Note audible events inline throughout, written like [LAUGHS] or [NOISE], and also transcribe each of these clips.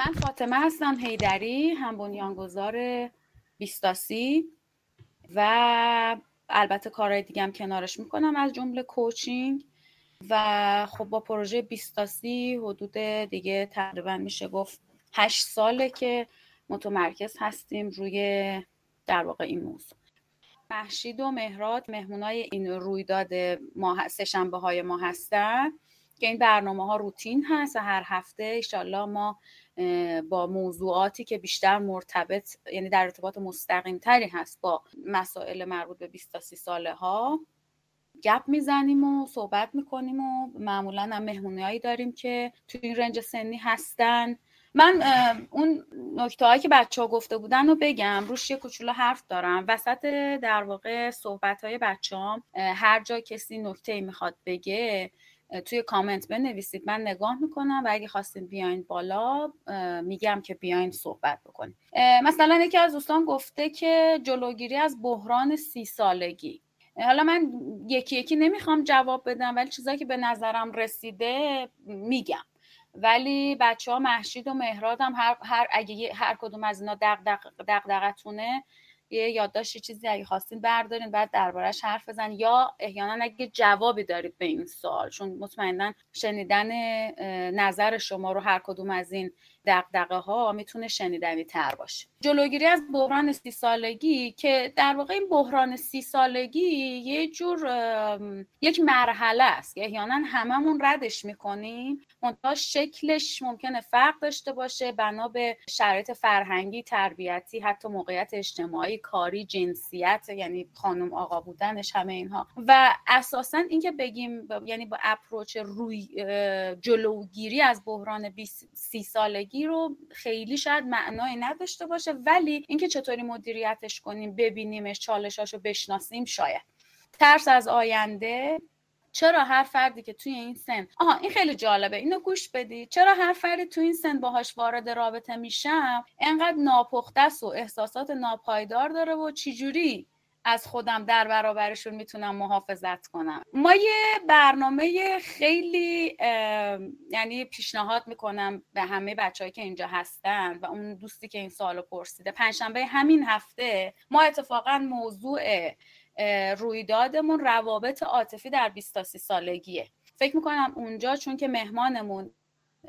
من فاطمه هستم هیدری هم بنیانگذار بیستاسی و البته کارهای دیگه هم کنارش می‌کنم از جمله کوچینگ و خب با پروژه بیستاسی حدود دیگه تقریبا میشه گفت هشت ساله که متمرکز هستیم روی در واقع این موضوع. محشید و مهراد مهمونای این رویداد ما سهشنبه های ما هستن که این برنامه ها روتین هست و هر هفته ایشالله ما با موضوعاتی که بیشتر مرتبط یعنی در ارتباط مستقیم تری هست با مسائل مربوط به 20 تا 30 ساله ها گپ می‌زنیم و صحبت می‌کنیم و معمولا هم مهمونیایی داریم که توی این رنج سنی هستن. من اون نکته هایی که بچه ها گفته بودن رو بگم. روش یه کوچولو حرف دارم. وسط در واقع صحبت های بچه هم هر جا کسی نکته می‌خواد بگه توی کامنت بنویسید. من نگاه می‌کنم و اگه خواستین بیاین بالا میگم که بیاین صحبت بکنیم. مثلا یکی از دوستان گفته که جلوگیری از بحران سی سالگی. حالا من یکی یکی نمی‌خوام جواب بدم ولی چیزایی که به نظرم رسیده میگم. ولی بچه ها محشید و مهراد هم هر, هر, اگه هر کدوم از اینا دق یه یادداشت چیزی اگه خواستین بردارین بعد دربارهش حرف بزن یا احیانا اگه جوابی دارید به این سوال چون مطمئنا شنیدن نظر شما رو هر کدوم از این دقدقه ها می‌تونه شنیدنی تر باشه. جلوگیری از بحران سی سالگی که در واقع این بحران سی سالگی یه جور یک مرحله است. که احیانا هممون ردش می‌کنیم. منتها شکلش ممکنه فرق داشته باشه بنا به شرایط فرهنگی تربیتی حتی موقعیت اجتماعی کاری جنسیت یعنی خانم آقا بودنش همه اینها. و اساسا اینکه بگیم یعنی با اپروچ روی جلوگیری از بحران سی سالگی رو خیلی شاید معنای نداشته باشه ولی اینکه چطوری مدیریتش کنیم ببینیمش چالشاشو بشناسیم شاید. ترس از آینده چرا هر فردی که توی این سن آها این خیلی جالبه اینو گوش بدی. چرا هر فردی توی این سن باهاش وارد رابطه میشم؟ انقدر ناپخته و احساسات ناپایدار داره و چجوری از خودم در برابرشون می‌تونم محافظت کنم. ما یه برنامه خیلی یعنی پیشنهاد می‌کنم به همه بچههایی که اینجا هستن و اون دوستی که این سوالو پرسیده. پنجشنبه همین هفته ما اتفاقا موضوع رویدادمون روابط عاطفی در 20 تا 30 سالگیه. فکر می‌کنم اونجا چون که مهمانمون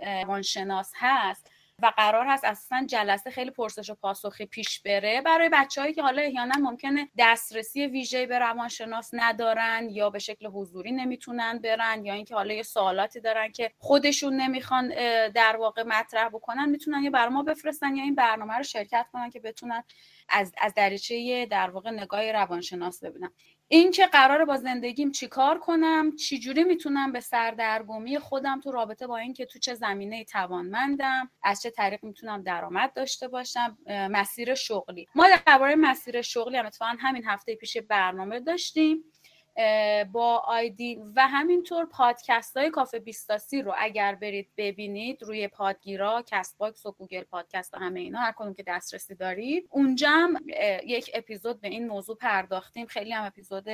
روانشناس هست و قرار هست اصلا جلسه خیلی پرسش و پاسخی پیش بره. برای بچههایی که حالا احیانا ممکنه دسترسی ویژه به روانشناس ندارن یا به شکل حضوری نمی‌تونن برن یا اینکه حالا یه سوالاتی دارن که خودشون نمی‌خوان در واقع مطرح بکنن می‌تونن به برنامه ما بفرستن یا این برنامه رو شرکت کنن که بتونن از از دریچه در واقع نگاه روانشناس ببینن. این که قراره با زندگیم چیکار کنم چجوری می‌تونم به سردرگمی خودم تو رابطه با اینکه تو چه زمینه توانمندم از چه طریق می‌تونم درآمد داشته باشم مسیر شغلی. ما درباره مسیر شغلی هم اتفاقا همین هفته پیش برنامه داشتیم. با آیدی و همینطور پادکست های کافه بیست تا سی رو اگر برید ببینید روی پادگیرا Castbox و Google Podcast و همه اینا هر کدوم که دسترسی دارید. اونجا هم یک اپیزود به این موضوع پرداختیم. خیلی هم اپیزود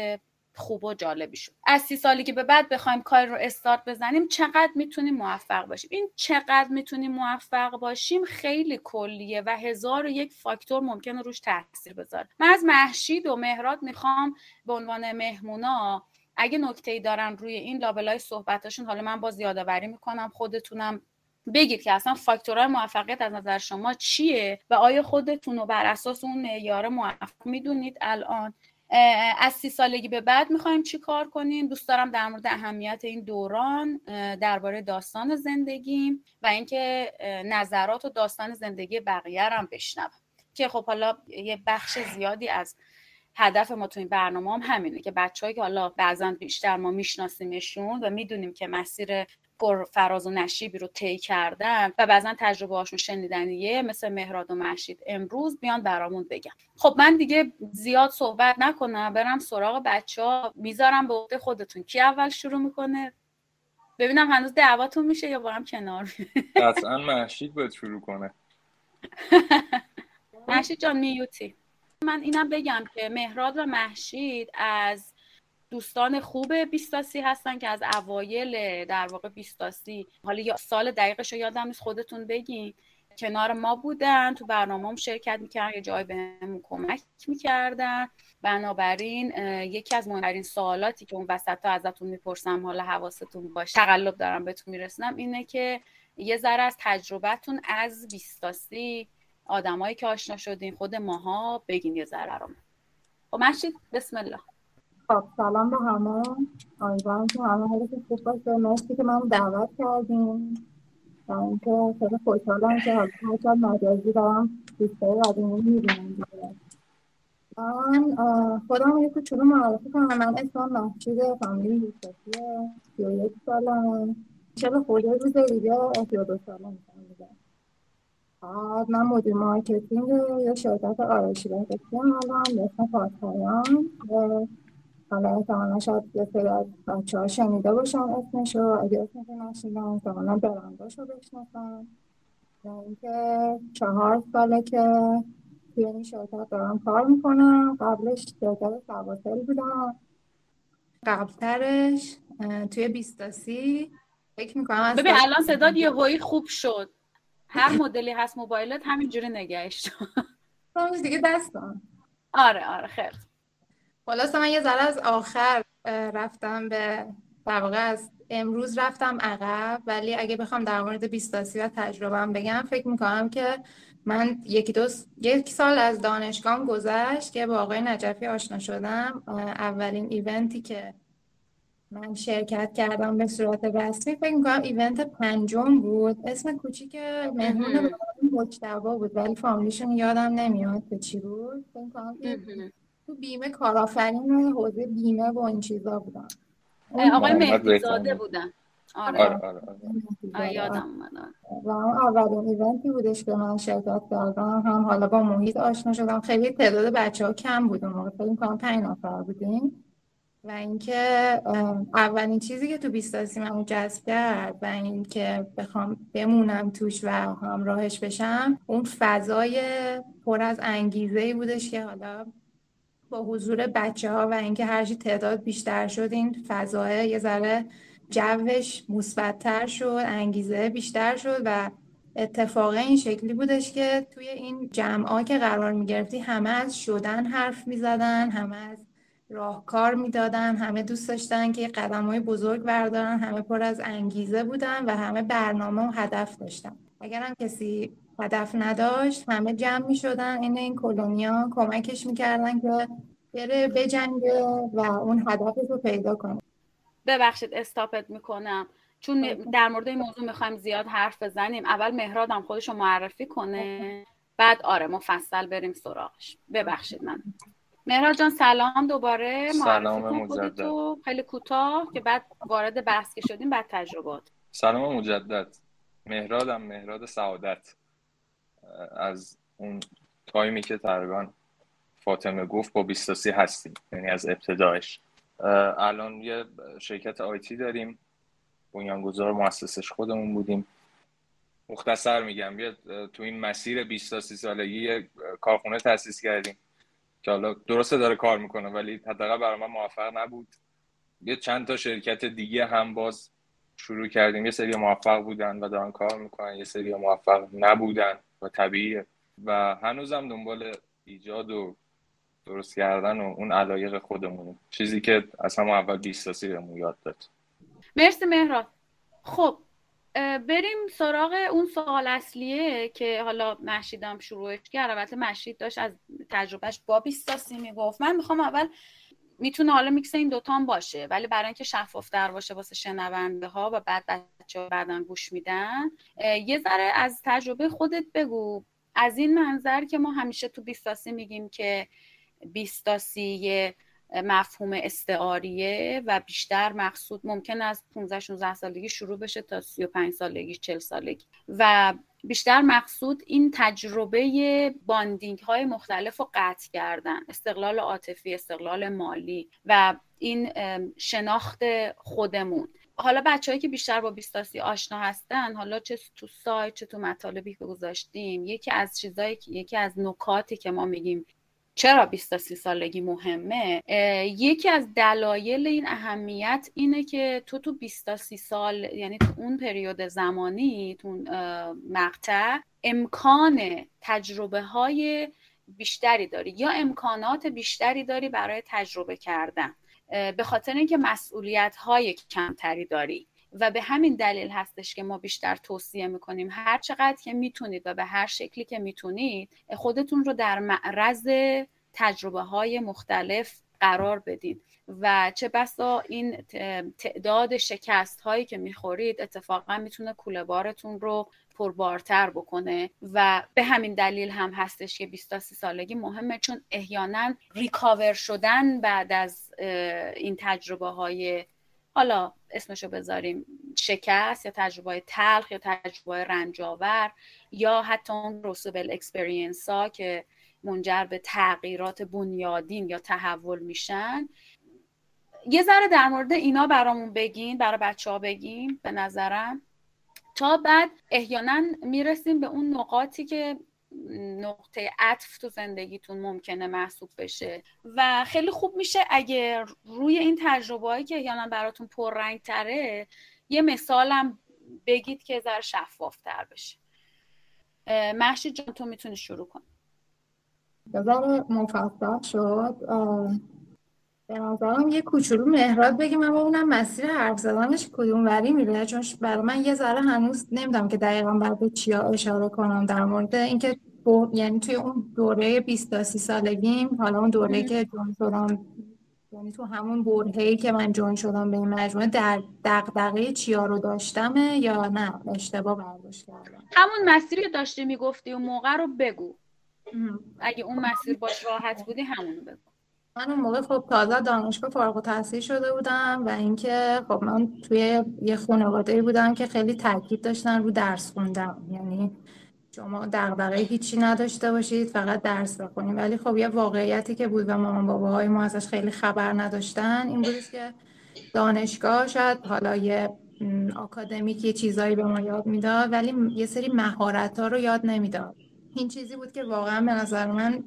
خوب و جالبی شد. از سی سالی که به بعد بخوایم کار رو استارت بزنیم چقدر می‌تونیم موفق باشیم؟ این چقدر می‌تونیم موفق باشیم خیلی کلیه و هزار و یک فاکتور ممکنه روش تاثیر بذاره. من از محشید و مهراد می‌خوام به عنوان مهمونا اگه نکته ای دارن روی این لابلای صحبتاشون حالا من باز یادآوری می‌کنم خودتونم بگید که اصلا فاکتورهای موفقیت از نظر شما چیه و آیا خودتون رو بر اساس اون معیار موفق می‌دونید الان؟ از سی سالگی به بعد می‌خوایم چی کار کنیم؟ دوست دارم در مورد اهمیت این دوران درباره داستان زندگیم و اینکه نظرات و داستان زندگی بقیه هم بشنوم. که خب حالا یه بخش زیادی از هدف ما تو این برنامه هم همینه که بچههایی که حالا بعضا بیشتر ما میشناسیمشون و می‌دونیم که مسیر پر فراز و نشیبی رو طی کردن و بعضا تجربه هاشون شنیدنیه مثل مهراد و محشید امروز بیان برامون بگن. خب من دیگه زیاد صحبت نکنم برم سراغ بچه ها می‌ذارم به عهده خودتون. کی اول شروع می‌کنه؟ ببینم هنوز دعواتون میشه یا با هم کنار قطعا محشید باید شروع کنه. [LAUGHS] محشید جان میوتی. من اینم بگم که مهراد و محشید از دوستان خوب بیستاسی هستن که از اوایل در واقع بیستاسی حالا یا سال دقیقش رو یادم نیست خودتون بگین. کنار ما بودن تو برنامه هم شرکت می‌کردن یه جای بهمون کمک می‌کردن. بنابراین یکی از مهمترین سوالاتی که اون وسط ها ازتون می‌پرسم حالا حواستون باشه تقلب دارم بهتون میرسنم اینه که یه ذره از تجربتون از بیستاسی آدمایی که آشنا شدین خود ماها بگین یه ذره رو. خب بسم الله. خب سلام به همه. امیدوارم که همه حالتون خوب باشه. مرسی که من دعوت کردیم و اینکه خیلی خوشحالم که هر سال مجازی دارم دوستای قدیمی می‌بینم من خودم یه کوچولو معرفی کنم. من اسمم محشید فامیلی دوستاتیه. سی و یک سالم چرا خورده روز دیگه سی و دو سالم میشم بعد من مدیر مارکتینگ یه شرکت آرایشی بهداشتی الان به اسم پاسپایان حالا احتمالا شاید یه سری از بچه ها شنیده باشن اسمشو. اگه اسمشو نشیدن احتمالا برنداشو بشناسن. و اینکه چهار ساله که توی این شرکت دارم کار می‌کنم قبلش شرکت سواسل بودم قبلترش توی بیستاسی فکر می‌کنم ببین الان صداد یه هایی خوب شد. هر مدلی هست موبایلت همینجوری نگهش دیگه دستم. آره آره خیلی خلاص من یه ذره از آخر رفتم به در واقع از امروز رفتم عقب ولی اگه بخوام در مورد بیستاسی و تجربهم بگم فکر می‌کنم که من یکی دو یک سال از دانشگاه گذشت که با آقای نجفی آشنا شدم. اولین ایونتی که من شرکت کردم به صورت رسمی فکر می‌کنم ایونت پنجم بود. اسم کوچیک مهمون مجتبا بود ولی فامیلیشون یادم نمیاد به چی بود. فکر می‌کنم تو بیمه کارآفرین حوزه بیمه و این چیزا بودن آقای مهدی زاده بودن. آره. آره, آره, آره. یادم و اولین ایونتی بودش که من شرکت کردم. هم حالا با محیط آشنا شدم. خیلی تعداد بچه ها کم بود اون موقع. فکر کنم پنج نفر بودیم. و اینکه اولین چیزی که تو بیستاسی من جذب کرد و اینکه بخوام بمونم توش و همراهش بشم اون فضای پر از انگیزه ای بودش که حالا با حضور بچه ها و اینکه هرچی تعداد بیشتر شد این فضای یه ذره جوش مثبتتر شد انگیزه بیشتر شد و اتفاقه این شکلی بودش که توی این جمعا که قرار می گرفتی همه از شدن حرف می زدن همه از راهکار می‌دادن همه دوست داشتن که قدم های بزرگ بردارن همه پر از انگیزه بودن و همه برنامه و هدف داشتن. اگر هم کسی هدف نداشت. همه جمع می شدن این این کلونیا. کمکش می‌کردن که بره بجنگه و اون هدفش رو پیدا کنه. ببخشید استاپت می‌کنم. چون در مورد این موضوع می‌خوایم زیاد حرف بزنیم. اول مهرادم خودش رو معرفی کنه. بعد آره مفصل بریم سراغش. ببخشید من. مهراد جان سلام دوباره. سلام مجدد. خیلی کوتاه که بعد وارد بحث که شدیم بعد تجربات سلام مجدد. مهرادم مهراد سعادت. از اون تایمی که تقریبا فاطمه گفت با بیستاسی هستیم یعنی از ابتدایش الان یه شرکت آیتی داریم بنیانگذار مؤسسش خودمون بودیم. مختصر میگم یه تو این مسیر 20 سالگی یه کارخونه تاسیس کردیم که حالا درسته داره کار می‌کنه ولی حداقل برای من موفق نبود. یه چند تا شرکت دیگه هم باز شروع کردیم. یه سری موفق بودن و دارن کار می‌کنن یه سری موفق نبودن. و طبیعیه. و هنوزم دنبال ایجاد و درست کردن و اون علایق خودمونه. چیزی که از همون اول بیستاسی بهمون یاد داد. مرسی مهران خب بریم سراغ اون سوال اصلیه که حالا مشیدم شروعش کرد. البته مشید داشت از تجربهش با بیستاسی می‌گفت. من می‌خوام اول می‌تونه حالا میکس این دوتا هم باشه ولی برای اینکه شفافتر باشه واسه شنونده ها و بعد بچه ها بعدا گوش میدن یه ذره از تجربه خودت بگو. از این منظر که ما همیشه تو بیستاسی میگیم که بیستاسی مفهوم استعاریه و بیشتر مقصود ممکن از 15 16 سالگی شروع بشه تا 35 سالگی 40 سالگی. و بیشتر مقصود این تجربه باندینگ های مختلف رو قطع کردن. استقلال عاطفی استقلال مالی و این شناخت خودمون. حالا بچههایی که بیشتر با بیستاسی آشنا هستن حالا چه تو سایت چه تو مطالبی که گذاشتیم یکی از چیزایی یکی از نکاتی که ما میگیم چرا 20 تا 30 سالگی مهمه؟ یکی از دلایل این اهمیت اینه که تو تو 20 تا 30 سال یعنی تو اون پریود زمانی تو مقطع امکان تجربه های بیشتری داری یا امکانات بیشتری داری برای تجربه کردن. به خاطر اینکه مسئولیت های کمتری داری. و به همین دلیل هستش که ما بیشتر توصیه می‌کنیم. هر چقدر که می‌تونید و به هر شکلی که می‌تونید خودتون رو در معرض تجربه های مختلف قرار بدید و چه بسا این تعداد شکست هایی که می‌خورید اتفاقا می‌تونه کوله بارتون رو پربارتر بکنه. و به همین دلیل هم هستش که 20 تا 30 سالگی مهمه چون احیانا recover شدن بعد از این تجربه های حالا اسمشو بذاریم شکست یا تجربه تلخ یا تجربه رنج‌آور یا حتی اون reversible experience ها که منجر به تغییرات بنیادین یا تحول میشن. یه ذره در مورد اینا برامون بگین برای بچه ها بگیم به نظرم. تا بعد احیانا می‌رسیم به اون نقاطی که نقطه عطف تو زندگیتون ممکنه محسوب بشه. و خیلی خوب میشه اگه روی این تجربه هایی که احیانا براتون پررنگ تره یه مثالم بگید که ذره شفاف تر بشه محشید جان تو می‌تونی شروع کن. ذره مفصل شد. به نظرم یه کوچولو مهراد بگی من ببینم مسیر حرف زدنش کدوم وری میره چون برای من یه ذره هنوز نمی‌دونم که دقیقا باید به چیا اشاره کنم در مورد اینکه یعنی توی اون دوره 20 تا 30 سالگیم حالا اون دوره که جون شدم یعنی تو همون برهه‌ای که من جون شدم به این مجموعه در دغدغه چیا رو داشتم یا نه؟ اشتباه برداشت کردم. همون مسیری که داشتی می‌گفتی اون موقع رو بگو. اگه اون مسیر باش راحت بودی همونو بگو. من اون موقع خب تازه دانشگاه فارغ التحصیل شده بودم و اینکه خب من توی یه خانواده بودم که خیلی تاکید داشتن رو درس خوندم یعنی شما دغدغه هیچی نداشته باشید فقط درس بخونید. ولی خب یه واقعیتی که بود و مامان باباهای ما ازش خیلی خبر نداشتن این بودش که دانشگاه شاید حالا یه آکادمیک یه چیزایی به ما یاد می‌داد ولی یه سری مهارت ها رو یاد نمی‌داد. این چیزی بود که واقعا به نظر من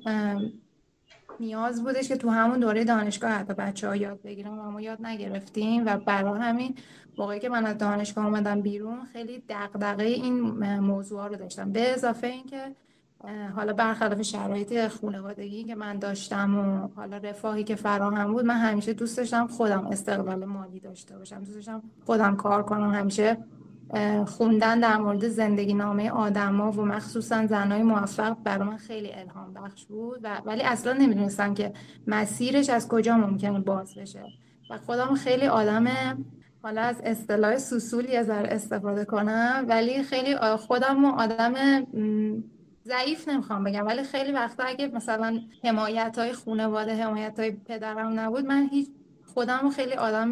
نیاز بودش که تو همون دوره دانشگاه حتی بچه ها یاد بگیرن و ما یاد نگرفتیم و برای همین موقعی که من از دانشگاه آمدم بیرون خیلی دقدقه این موضوع رو داشتم. به اضافه اینکه حالا برخلاف شرایط خانوادگی که من داشتم و حالا رفاهی که فراهم بود من همیشه دوست داشتم خودم استقلال مالی داشته باشم. دوست داشتم خودم کار کنم. همیشه خوندن در مورد زندگی نامه آدما و مخصوصا زنای موفق برای من خیلی الهام بخش بود و ولی اصلا نمی‌دونستم که مسیرش از کجا ممکنه باز بشه. و خودم خیلی آدم حالا از اصطلاح سوسول یه ذره استفاده کنم ولی خیلی خودم آدم ضعیف نمی‌خوام بگم ولی خیلی وقتا اگه مثلا حمایت های خانواده حمایت های پدرم نبود من هیچ خودم خیلی آدم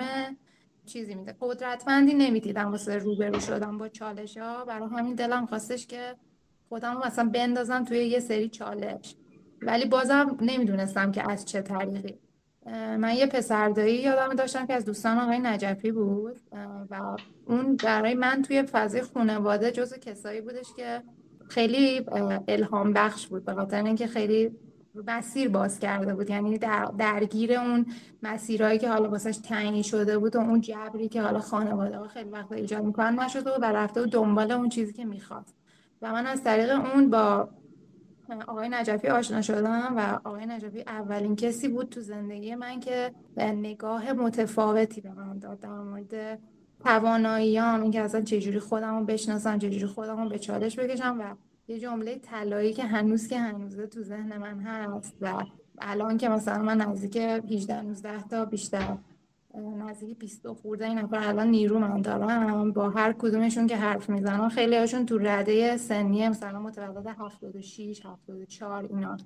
چیزی میده قدرتمندی نمی‌دیدم واسه روبرو شدم با چالش ها برای همین دلم خواستش که خودم مثلا بندازم توی یه سری چالش. ولی بازم نمی‌دونستم که از چه طریقی. من یه پسردایی یادم داشتم که از دوستان آقای نجفی بود و اون برای من توی فضای خانواده جزو کسایی بودش که خیلی الهام بخش بود به خاطر اینکه خیلی مسیر باز کرده بود. یعنی در درگیر اون مسیرهایی که حالا واسش تعیین شده بود و اون جبری که حالا خانواده ها خیلی وقت ایجاد می‌کنن نشده و رفته و دنبال اون چیزی که می‌خواست. و من از طریق اون با آقای نجفی آشنا شدم و آقای نجفی اولین کسی بود تو زندگی من که نگاه متفاوتی به من داد. در مورد تواناییام اینکه اصلا چجوری خودم رو بشناسم چجوری خودم رو به چالش بکشم و یه جمله طلایی که هنوز که هنوزه تو ذهن من هست و الان که مثلا من نزدیک 18 19 تا بیشتر نزدیک 20 خورده نفر الان نیرو من دارم با هر کدومشون که حرف می‌زنم خیلی هاشون تو رده سنی مثلا متولد 76 74 اینا.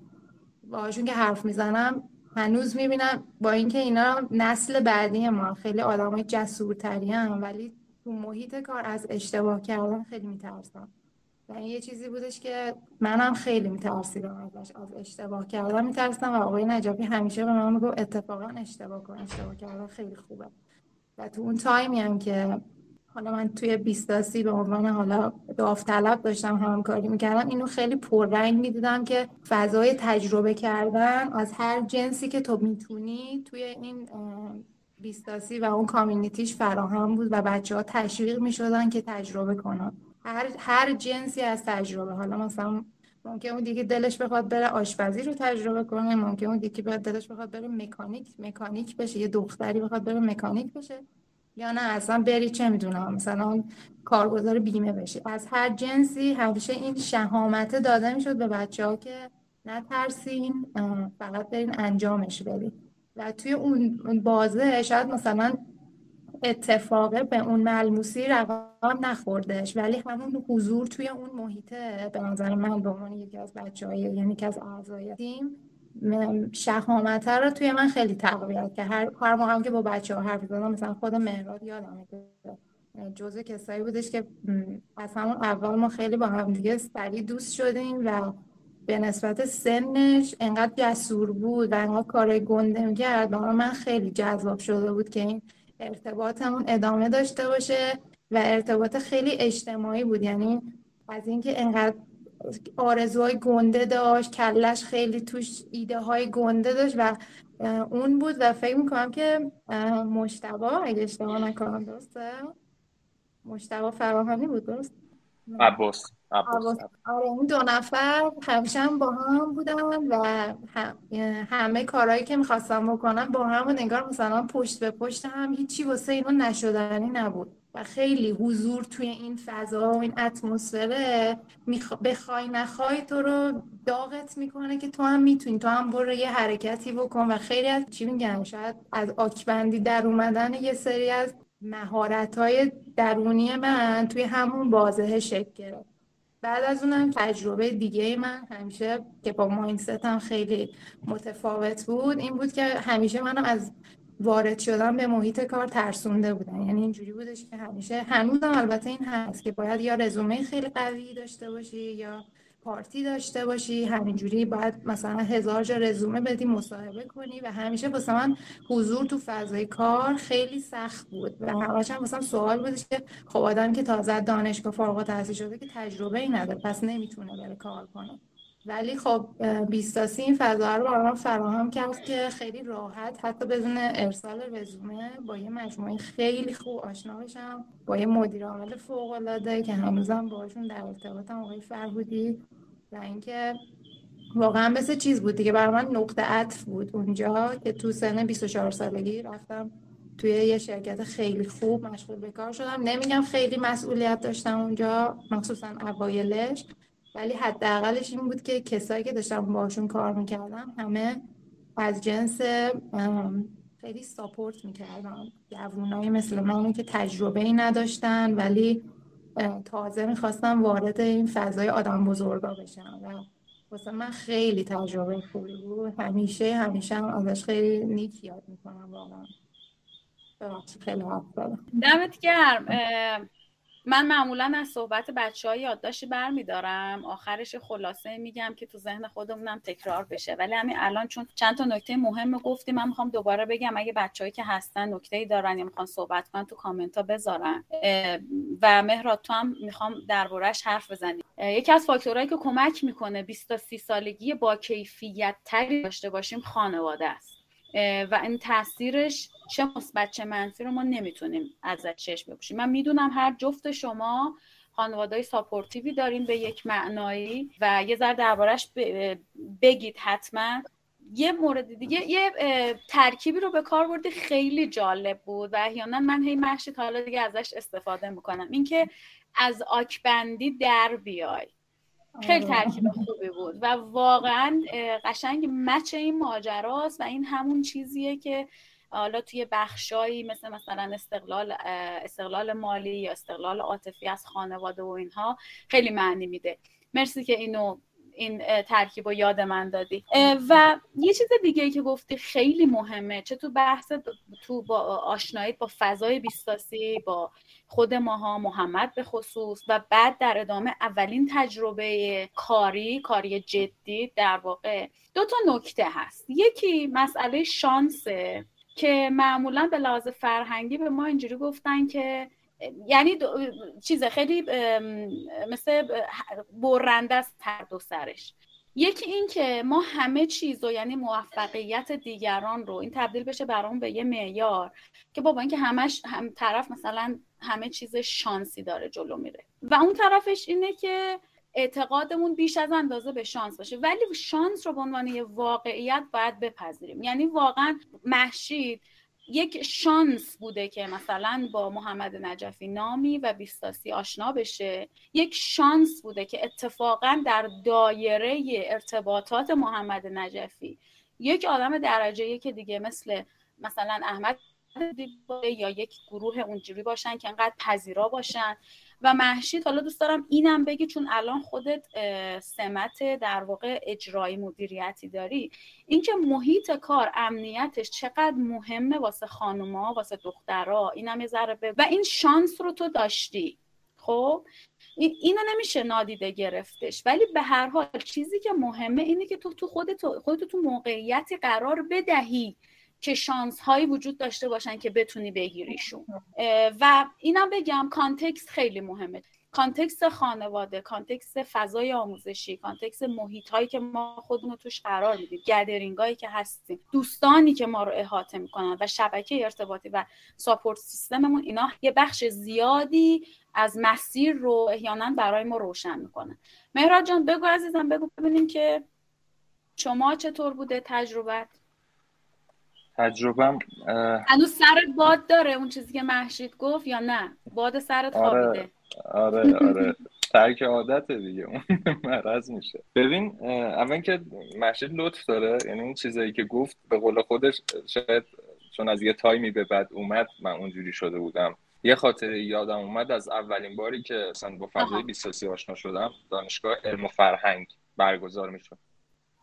باهاشون که حرف می‌زنم هنوز می‌بینم با اینکه اینا نسل بعدی ما. خیلی آدمای جسورتری هم ولی تو محیط کار از اشتباه کردن خیلی میترسم. این یه چیزی بودش که منم خیلی میترسیدم ازش از اشتباه کردم میترسیدم و آقای نجابی همیشه به من میگو اتفاقا اشتباه کن اشتباه کردن خیلی خوبه. و تو اون تایمی هم که حالا من توی بیستاسی به عنوان حالا داوطلب داشتم همکاری می‌کردم اینو خیلی پررنگ می‌دیدم که فضای تجربه کردن از هر جنسی که تو می‌تونی توی این بیستاسی و اون کامیونیتیش فراهم بود و بچه ها تشویق می‌شدن که تجربه کنن. هر هر جنسی از تجربه حالا مثلا ممکن اون دیگه دلش بخواد بره آشپزی رو تجربه کنه ممکن اون دیگه باید دلش بخواد بره مکانیک مکانیک بشه یه دختری بخواد بره مکانیک بشه یا نه اصلا بری چه می‌دونم مثلا کارگزار بیمه بشه از هر جنسی همیشه این شهامت داده می‌شد به بچه ها که نترسین فقط برین انجامش بدین. و توی اون بازه شاید مثلا اتفاقه به اون ملموسی رقم نخوردش. ولی همون حضور توی اون محیطه. به نظر من به عنوان یکی از بچه های یعنی یکی از اعضای تیم شهامت رو توی من خیلی تقویت که هر هر موقع که با بچه ها حرف زدم مثلا خود مهراد یادمه که جزء کسایی بودش که از همون اول ما خیلی با هم دیگه سریع دوست شدیم و به نسبت سنش انقدر جسور بود و انقدر کار گنده می‌کرد من خیلی جذاب شده بود که این ارتباطمون ادامه داشته باشه و ارتباط خیلی اجتماعی بود. یعنی از اینکه انقدر آرزوهای گنده داشت کلش خیلی توش ایده های گنده داشت و اون بود و فکر می‌کنم که مشتبه اگه اشتباه نکنم درسته؟ مشتبه فراهانی بود درست؟ عباس آره این دو نفر همیشه هم با هم بودن و همه کارهایی که می‌خواستم بکنم با هم و نگار مثلا پشت به پشت هم هیچی واسه اینو نشدنی نبود. و خیلی حضور توی این فضا و این اتمسفره میخ... بخوای نخوای تو رو داغت می‌کنه که تو هم می‌تونی تو هم برو یه حرکتی بکن و خیلی از چی میگن شاید از آکبندی در اومدن یه سری از مهارت های درونی من توی همون بازه شکل گرفت. بعد از اونم تجربه دیگه من همیشه که با ماینستم خیلی متفاوت بود این بود که همیشه منم از وارد شدن به محیط کار ترسونده بودن یعنی اینجوری بودش که همیشه هنوزم البته این هست که باید یا رزومه خیلی قوی داشته باشی یا پارتی داشته باشی همینجوری باید مثلا هزار جا رزومه بدی مصاحبه کنی و همیشه واسه من حضور تو فضای کار خیلی سخت بود و همش هم مثلا سوال بودش که خب آدم که تازه دانشگاه فارغ التحصیل شده که تجربه ای نداره پس نمی‌تونه بره کار کنه. ولی خب بیستاسی این فضا رو برام فراهم کرد که خیلی راحت حتی بدون ارسال رزومه با یه مجموعه خیلی خوب آشنا بشم با یه مدیر عامل فوق العاده که هنوزم باشون در ارتباطم آقای فرهودی و اینکه واقعا مثل چیز بود دیگه برای من نقطه عطف بود. اونجا که تو سن 24 سالگی رفتم توی یه شرکت خیلی خوب مشغول به کار شدم. نمیگم خیلی مسئولیت داشتم اونجا مخصوصا اوایلش. ولی حداقلش این بود که کسایی که داشتم باشون کار می‌کردم همه از جنس خیلی ساپورت می‌کردم. جوونایی مثل من که تجربه ای نداشتن ولی تازه می‌خواستم وارد این فضای آدم بزرگا بشم و واسه من خیلی تجربه خوبی بود. همیشه همیشه هم ازش خیلی نیک یاد می‌کنم واقعا. خیلی حرف دمت گرم. من معمولا از صحبت بچه های یادداشتی برمیدارم. آخرش خلاصه میگم که تو ذهن خودمونم تکرار بشه. ولی همین الان چون چند تا نکته مهم گفتیم من می‌خوام دوباره بگم اگه بچههایی که هستن نکته ای دارن یا می‌خوان صحبت کنن تو کامنت ها بذارن و مهراد تو هم می‌خوام دربارهش حرف بزنیم. یکی از فاکتورهایی که کمک می‌کنه 20 تا 30 سالگی با کیفیت تری داشته باشیم خانواده است. و این تاثیرش چه مثبت چه منفی رو ما نمی‌تونیم ازش چشم بپوشیم. من می‌دونم هر جفت شما خانواده ساپورتیوی دارین به یک معنایی و یه ذره دربارش بگید حتما. یه مورد دیگه یه ترکیبی رو به کار بردی خیلی جالب بود و احیانا من هی محشید حالا دیگه ازش استفاده می‌کنم. اینکه از آکبندی در بیای. خیلی آره. ترکیب خوبی بود و واقعا قشنگ مچ این ماجراست و این همون چیزیه که حالا توی بخشایی مثل مثلا استقلال استقلال مالی یا استقلال عاطفی از خانواده و اینها خیلی معنی میده مرسی که اینو این ترکیب و یاد من دادی. و یه چیز دیگه ای که گفتی خیلی مهمه چه تو بحث تو با آشنایی با فضای بیستاسی با خود ماها محمد به خصوص و بعد در ادامه اولین تجربه کاری کاری جدی در واقع دو تا نکته هست. یکی مسئله شانسه که معمولا به لحاظ فرهنگی به ما اینجوری گفتن که یعنی چیز خیلی مثل برنده است هر دو سرش. یکی این که ما همه چیز رو یعنی موفقیت دیگران رو این تبدیل بشه برامون به یه معیار که بابا اینکه همش هم طرف مثلا همه چیز شانسی داره جلو میره. و اون طرفش اینه که اعتقادمون بیش از اندازه به شانس باشه. ولی شانس رو به عنوان یه واقعیت باید بپذیریم. یعنی واقعا محشید یک شانس بوده که مثلا با محمد نجفی نامی و بیستاسی آشنا بشه. یک شانس بوده که اتفاقا در دایره ارتباطات محمد نجفی. یک آدم درجه که دیگه مثل مثلا احمد یا یک گروه اونجوری باشن که انقدر پذیرا باشن. و محشید حالا دوست دارم اینم بگی چون الان خودت سمت در واقع اجرایی مدیریتی داری. اینکه محیط کار امنیتش چقدر مهمه واسه خانوما واسه دخترها اینم یه ذره و این شانس رو تو داشتی خب؟ اینو نمیشه نادیده گرفتش. ولی به هر حال چیزی که مهمه اینه که تو تو خودت خودت تو موقعیتی قرار بدهی. که شانس هایی وجود داشته باشن که بتونی بگیریشون. و اینم بگم context خیلی مهمه. context خانواده context فضای آموزشی context محیط هایی که ما خودمون توش قرار میدیم gathering هایی که هستیم دوستانی که ما رو احاطه می‌کنن و شبکه ارتباطی و support system مون اینا یه بخش زیادی از مسیر رو احیانا برای ما روشن می‌کنن مهراد جان بگو عزیزم بگو ببینیم که شما چطور بوده تجربت؟ تجربم هنوز سرت باد داره اون چیزی که محشید گفت یا نه؟ باد سرت آره، خوابیده. آره آره. ترک عادت دیگه. اون مرض میشه. ببین اول که محشید لطف داره. یعنی اون چیزایی که گفت به قول خودش شاید چون از یه تایمی به بعد اومد من اونجوری شده بودم. یه خاطره یادم اومد از اولین باری که اصلا با فضای بیستاسی آشنا شدم دانشگاه علم و فرهنگ برگزار می‌شد.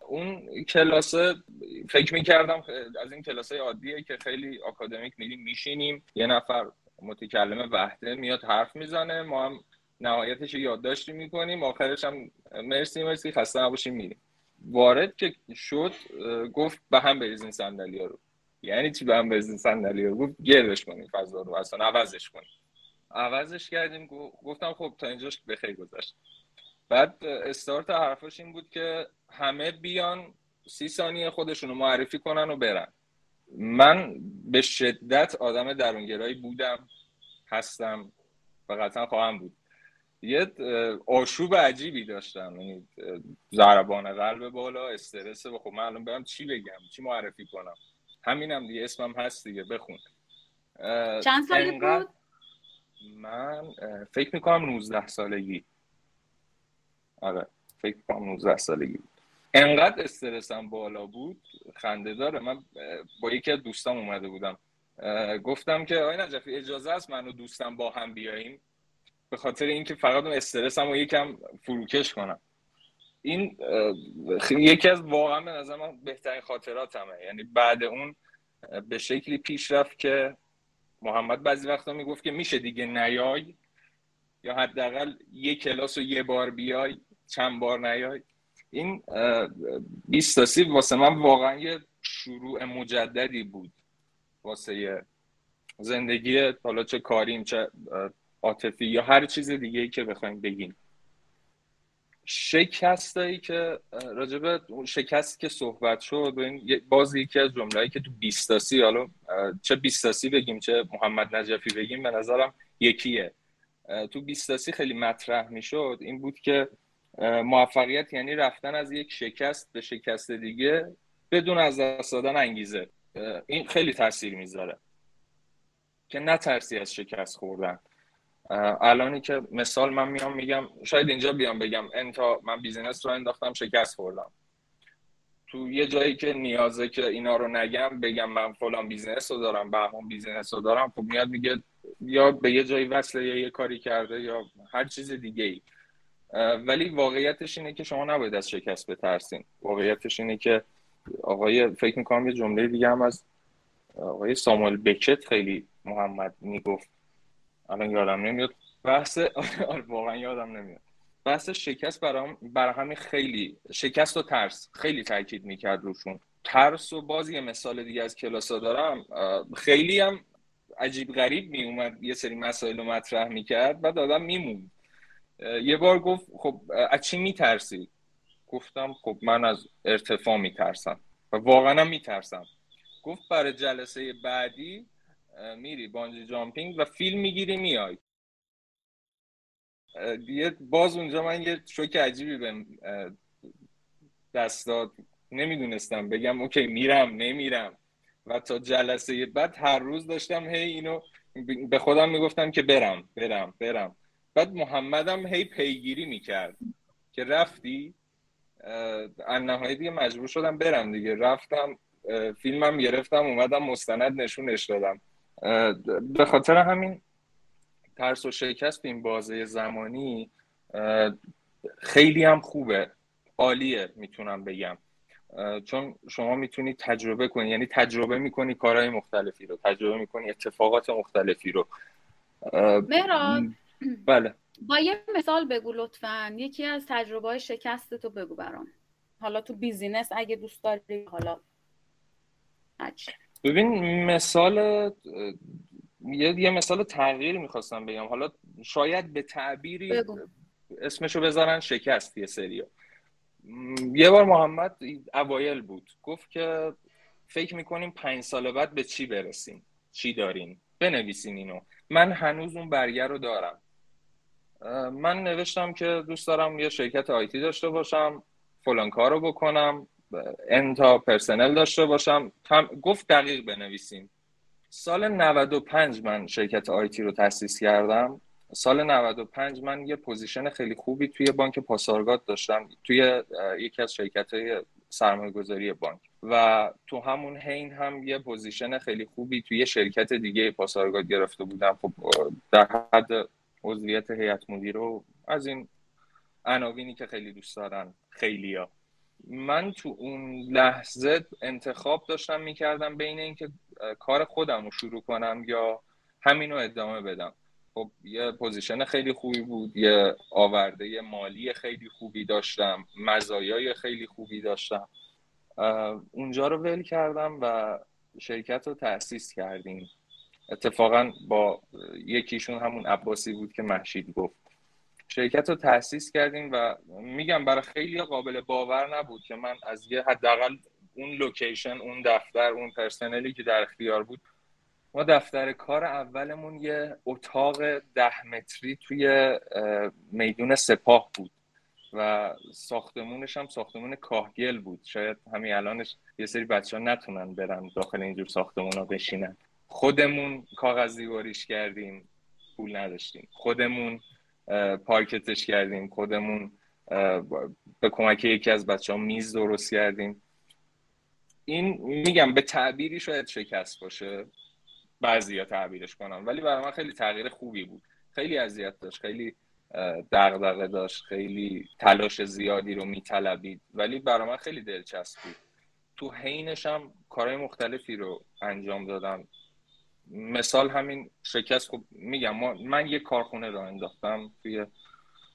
اون کلاس فکر می‌کردم از این کلاس عادیه که خیلی آکادمیک میریم میشینیم یه نفر متکلم وحده میاد حرف می‌زنه ما هم نهایتش یادداشتی می‌کنیم آخرش هم مرسی مرسی خسته نباشیم میریم. وارد که شد گفت به هم بریزین صندلی رو. یعنی چی به هم بریزین صندلی رو؟ گفت گردش کنیم فضا رو اصلا عوضش کنیم. عوضش کردیم گفتم خب تا اینجاش بخیر گذشت. بعد استارت حرفاش این بود که همه بیان سی ثانیه خودشونو معرفی کنن و برن. من به شدت آدم درونگرایی بودم هستم و قطعا خواهم بود. یه آشوب عجیبی داشتم یعنی ضربان قلب بالا استرس و خب من الان برم چی بگم چی معرفی کنم؟ همینم دیگه اسمم هست دیگه بخون. چند سالی بود؟ من فکر می‌کنم 19 سالگی. آره فکر کنم 19 سالگی بود. انقدر استرسم بالا بود خنده داره. من با یکی از دوستام اومده بودم. گفتم که آقای نجفی اجازه است من و دوستم با هم بیاییم؟ به خاطر اینکه فقط اون استرسم رو یکم فروکش کنم. این یکی از واقعا به نظر من بهترین خاطراتمه. یعنی بعد اون به شکلی پیش رفت که محمد بعضی وقتا می‌گفت که میشه دیگه نیای یا حداقل یه کلاس و یه بار بیای. چند بار نیای. این بیستاسی واسه من واقعا یه شروع مجددی بود. واسه زندگی حالا چه کاریم چه عاطفی یا هر چیز دیگه ای که بخوایم بگیم. شکستایی که راجبه شکست که صحبت شد و این باز یکی از جمله‌ای که تو بیستاسی حالا چه بیستاسی بگیم چه محمد نجفی بگیم به نظرم یکیه. تو بیستاسی خیلی مطرح می‌شد. این بود که موفقیت یعنی رفتن از یک شکست به شکست دیگه بدون از دست دادن انگیزه. این خیلی تاثیر می‌ذاره. که نترسی از شکست خوردن. الانی که مثال من میام میگم شاید اینجا بیام بگم. انتا من بیزینس رو انداختم شکست خوردم. تو یه جایی که نیازه که اینا رو نگم بگم من فلان business رو دارم بهمان business رو دارم خب میاد میگه یا به یه جایی وصله یا یه کاری کرده یا هر چیز دیگه ای ولی واقعیتش اینه که شما نباید از شکست بترسین. واقعیتش اینه که آقای فکر می‌کنم یه جمله دیگه هم از آقای ساموئل بکت خیلی محمد می‌گفت. الان یادم نمیاد. بحث [LAUGHS] آره، واقعا یادم نمیاد. بحث شکست برام برای همین خیلی شکست و ترس خیلی تاکید می‌کرد روشون. ترس و باز یه مثال دیگه از کلاسا دارم. خیلی هم عجیب غریب میومد یه سری مسائل رو مطرح می‌کرد بعد آدم میموند. یه بار گفت خب از چی میترسی؟ گفتم خب من از ارتفاع میترسم و واقعا میترسم. گفت برای جلسه بعدی میری بانجی جامپینگ و فیلم می‌گیری میای یه باز اونجا من یه شوک عجیبی به دست داد. نمی‌دونستم. بگم اوکی میرم نمیرم. و تا جلسه بعد هر روز داشتم هی اینو به خودم می‌گفتم که برم برم برم. بعد محمدم هی پیگیری می‌کرد که رفتی. نهایی دیگه مجبور شدم برم دیگه. رفتم فیلمم گرفتم اومدم مستند نشونش دادم. به خاطر همین ترس و شکست این بازه زمانی خیلی هم خوبه. عالیه می‌تونم بگم. چون شما می‌تونی تجربه کنی. یعنی تجربه می‌کنی کارهای مختلفی رو تجربه می‌کنی اتفاقات مختلفی رو. مهراد [CLEARS THROAT] بله. با یه مثال بگو لطفا. یکی از تجربه های شکست تو بگو برام. حالا تو بیزینس اگه دوست داری حالا ببین مثال یه, یه مثال تغییر می‌خواستم بگم. حالا شاید به تعبیری بگو. اسمشو بذارن شکست یه سریا یه بار محمد اوایل بود. گفت که فکر می‌کنیم پنج سال بعد به چی برسیم؟ چی داریم؟ بنویسین اینو. من هنوز اون برگر رو دارم. من نوشتم که دوست دارم یه شرکت آیتی داشته باشم فلان کار رو بکنم n تا پرسنل داشته باشم. گفت دقیق بنویسیم. سال 95 من شرکت IT رو تاسیس کردم. سال 95 من یه position خیلی خوبی توی بانک پاسارگاد داشتم توی یکی از شرکت های سرمایه گذاری بانک. و تو همون حین هم یه position خیلی خوبی توی شرکت دیگه پاسارگاد گرفته بودم. خب در حد عضویت هیئت مدیره و از این عناوینی که خیلی دوست دارن خیلیا. من تو اون لحظه انتخاب داشتم می‌کردم بین اینکه کار خودم رو شروع کنم یا همین رو ادامه بدم. خب یه position خیلی خوبی بود یه آورده مالی خیلی خوبی داشتم مزایای خیلی خوبی داشتم. اونجا رو ول کردم و شرکت رو تأسیس کردیم. اتفاقا با یکیشون همون عباسی بود که محشید گفت. شرکت رو تأسیس کردیم و میگم برای خیلی قابل باور نبود که من از یه حداقل اون لوکیشن اون دفتر اون پرسنلی که در اختیار بود ما دفتر کار اولمون یه اتاق ده متری توی میدون سپاه بود و ساختمونش هم ساختمون کاهگل بود. شاید همین الانش یه سری بچه ها نتونن برن داخل اینجور ساختمون ها بشینن. خودمون کاغذ دیواریش کردیم پول نداشتیم. خودمون پارکتش کردیم. خودمون به کمک یکی از بچه ها میز درست کردیم. این میگم به تعبیری شاید شکست باشه. بعضی ها تعبیرش کنم. ولی برای من خیلی تغییر خوبی بود. خیلی اذیت داشت خیلی دغدغه داشت خیلی تلاش زیادی رو میطلبید. ولی برای من خیلی دلچسب بود. تو حینش هم کارهای مختلفی رو انجام دادم. مثال همین شکست خب میگم من یه کارخونه رو انداختم توی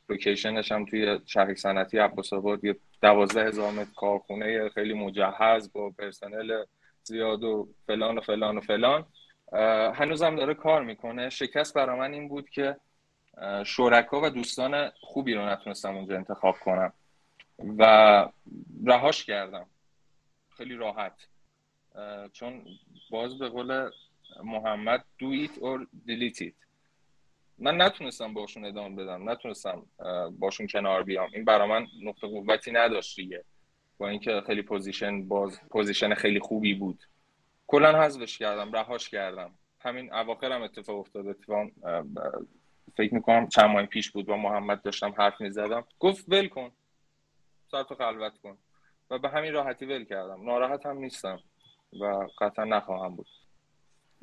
لوکیشنش هم توی شهر صنعتی عباس آباد. یه دوازده هزار متر کارخونه خیلی مجهز با پرسنل زیاد و فلان و فلان و فلان. هنوزم داره کار می‌کنه. شکست برای من این بود که شرکا و دوستان خوبی رو نتونستم اونجا انتخاب کنم و رهاش کردم. خیلی راحت. چون باز به قول محمد do it or delete it. من نتونستم باشون ادامه بدم نتونستم باشون کنار بیام. این برای من نقطه قوتی نداشت دیگه. با اینکه خیلی position باز position خیلی خوبی بود. کلا حذفش کردم رهاش کردم. همین اواخرم اتفاق افتاد اتفاق فکر می‌کنم چند ماه پیش بود با محمد داشتم حرف می‌زدم. گفت ول کن. ساعت خلوت کن. و به همین راحتی ول کردم. ناراحت هم نیستم و قطعا نخواهم بود.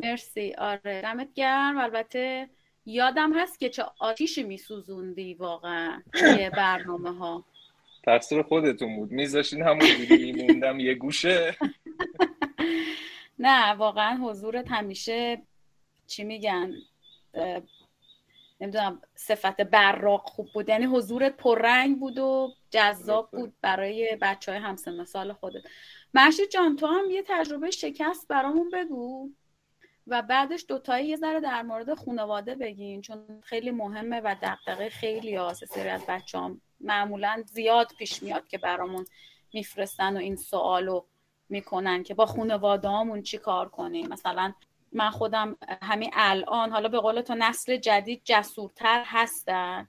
مرسی. آره دمت گرم. البته یادم هست که چه آتیشی میسوزوندی واقعا یه [LAUGHS] برنامه ها تقصیر خودتون بود. میذاشین همون بودی میموندم یه گوشه. [LAUGHS] نه واقعا حضورت همیشه چی میگن نمی‌دونم صفت براق خوب بود. یعنی حضورت پررنگ بود و جذاب بود برای بچه های همسن سال خودت. مرشید جان تو هم یه تجربه شکست برامون بگو. و بعدش دوتایی یه ذره در مورد خانواده بگین چون خیلی مهمه و دقدقه خیلی آسه سری از بچه هم معمولا زیاد پیش میاد که برامون میفرستن و این سوالو می‌کنن که با خانوادهامون چی کار کنیم. مثلا من خودم همین الان حالا به قول تو نسل جدید جسورتر هستن.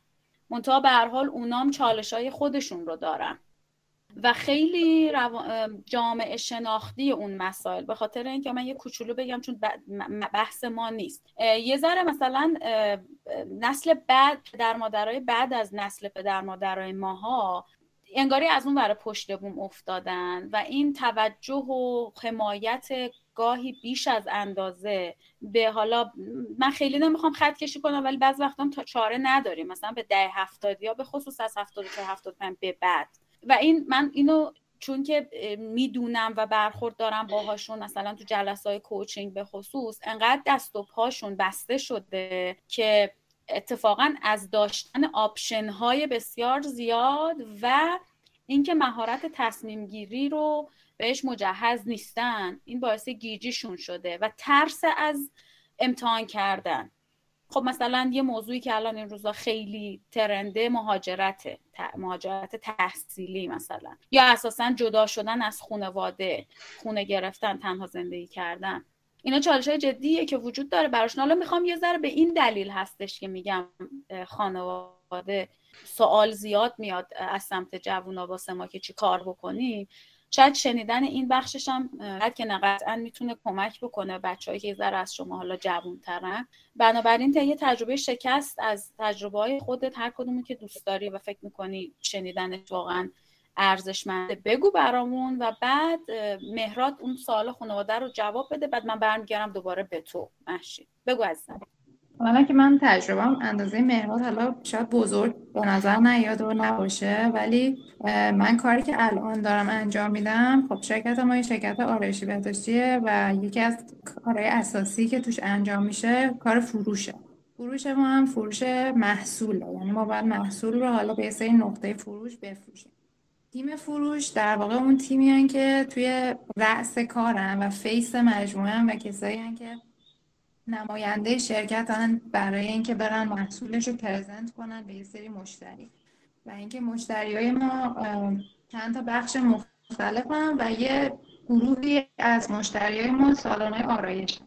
منتها به هر حال اونام چالش های خودشون رو دارن. و خیلی جامعه شناختی اون مسائل. به خاطر اینکه من یه کوچولو بگم چون بحث ما نیست. یه ذره مثلا نسل بعد پدر مادرای بعد از نسل پدر مادرای ماها انگاری از اون برای پشت بوم افتادن و این توجه و حمایت گاهی بیش از اندازه به حالا من خیلی نمی‌خوام خط کشی کنم ولی بعض وقتا تا چاره نداریم. مثلا به ده هفتادی یا به خصوص از هفتاد چهار هفتاد به بعد. و این من اینو چون که می‌دونم و برخورد دارم باهاشون مثلا تو جلسه های کوچینگ به خصوص انقدر دست و پاشون بسته شده که اتفاقا از داشتن آپشن های بسیار زیاد و اینکه مهارت تصمیم گیری رو بهش مجهز نیستن این باعث گیجیشون شده و ترس از امتحان کردن. خب مثلا یه موضوعی که الان این روزا خیلی ترنده مهاجرته مهاجرت تحصیلی مثلا. یا اساسا جدا شدن از خونواده خونه گرفتن تنها زندگی کردن. اینا چالش های جدیه که وجود داره براشون حالا می‌خوام یه ذره به این دلیل هستش که میگم خانواده سوال زیاد میاد از سمت جوونا واسه ما که چی کار بکنیم. شاید شنیدن این بخشش هم که نه قطعا می‌تونه کمک بکنه بچه‌ای که ذره از شما حالا ترن بنابراین یه تجربه شکست از تجربه های خودت هر کدومی که دوست داری و فکر می‌کنی شنیدنش واقعا ارزشمنده بگو برامون و بعد مهرات اون سوال خانواده رو جواب بده بعد من برمیگردم دوباره به تو. محشید بگو عزیزم. حالا که من تجربهم اندازه مهرات حالا شاید بزرگ به نظر نیاد و نباشه ولی من کاری که الان دارم انجام میدم خب شرکت ما یه شرکت آرایشی بهداشتیه و یکی از کارهای اساسی که توش انجام میشه کار فروشه. فروش ما هم فروش محصوله یعنی ما باید محصول رو حالا به سری نقطه فروش بفروشیم. تیم فروش در واقع اون تیمی که توی رأس کارن و face مجموعه و کسایی که نماینده شرکت برای اینکه برن محصولش رو present کنن به یه سری مشتری. و اینکه مشتری های ما چند تا بخش مختلف هم و یه گروهی از مشتری های ما سالن های آرایش.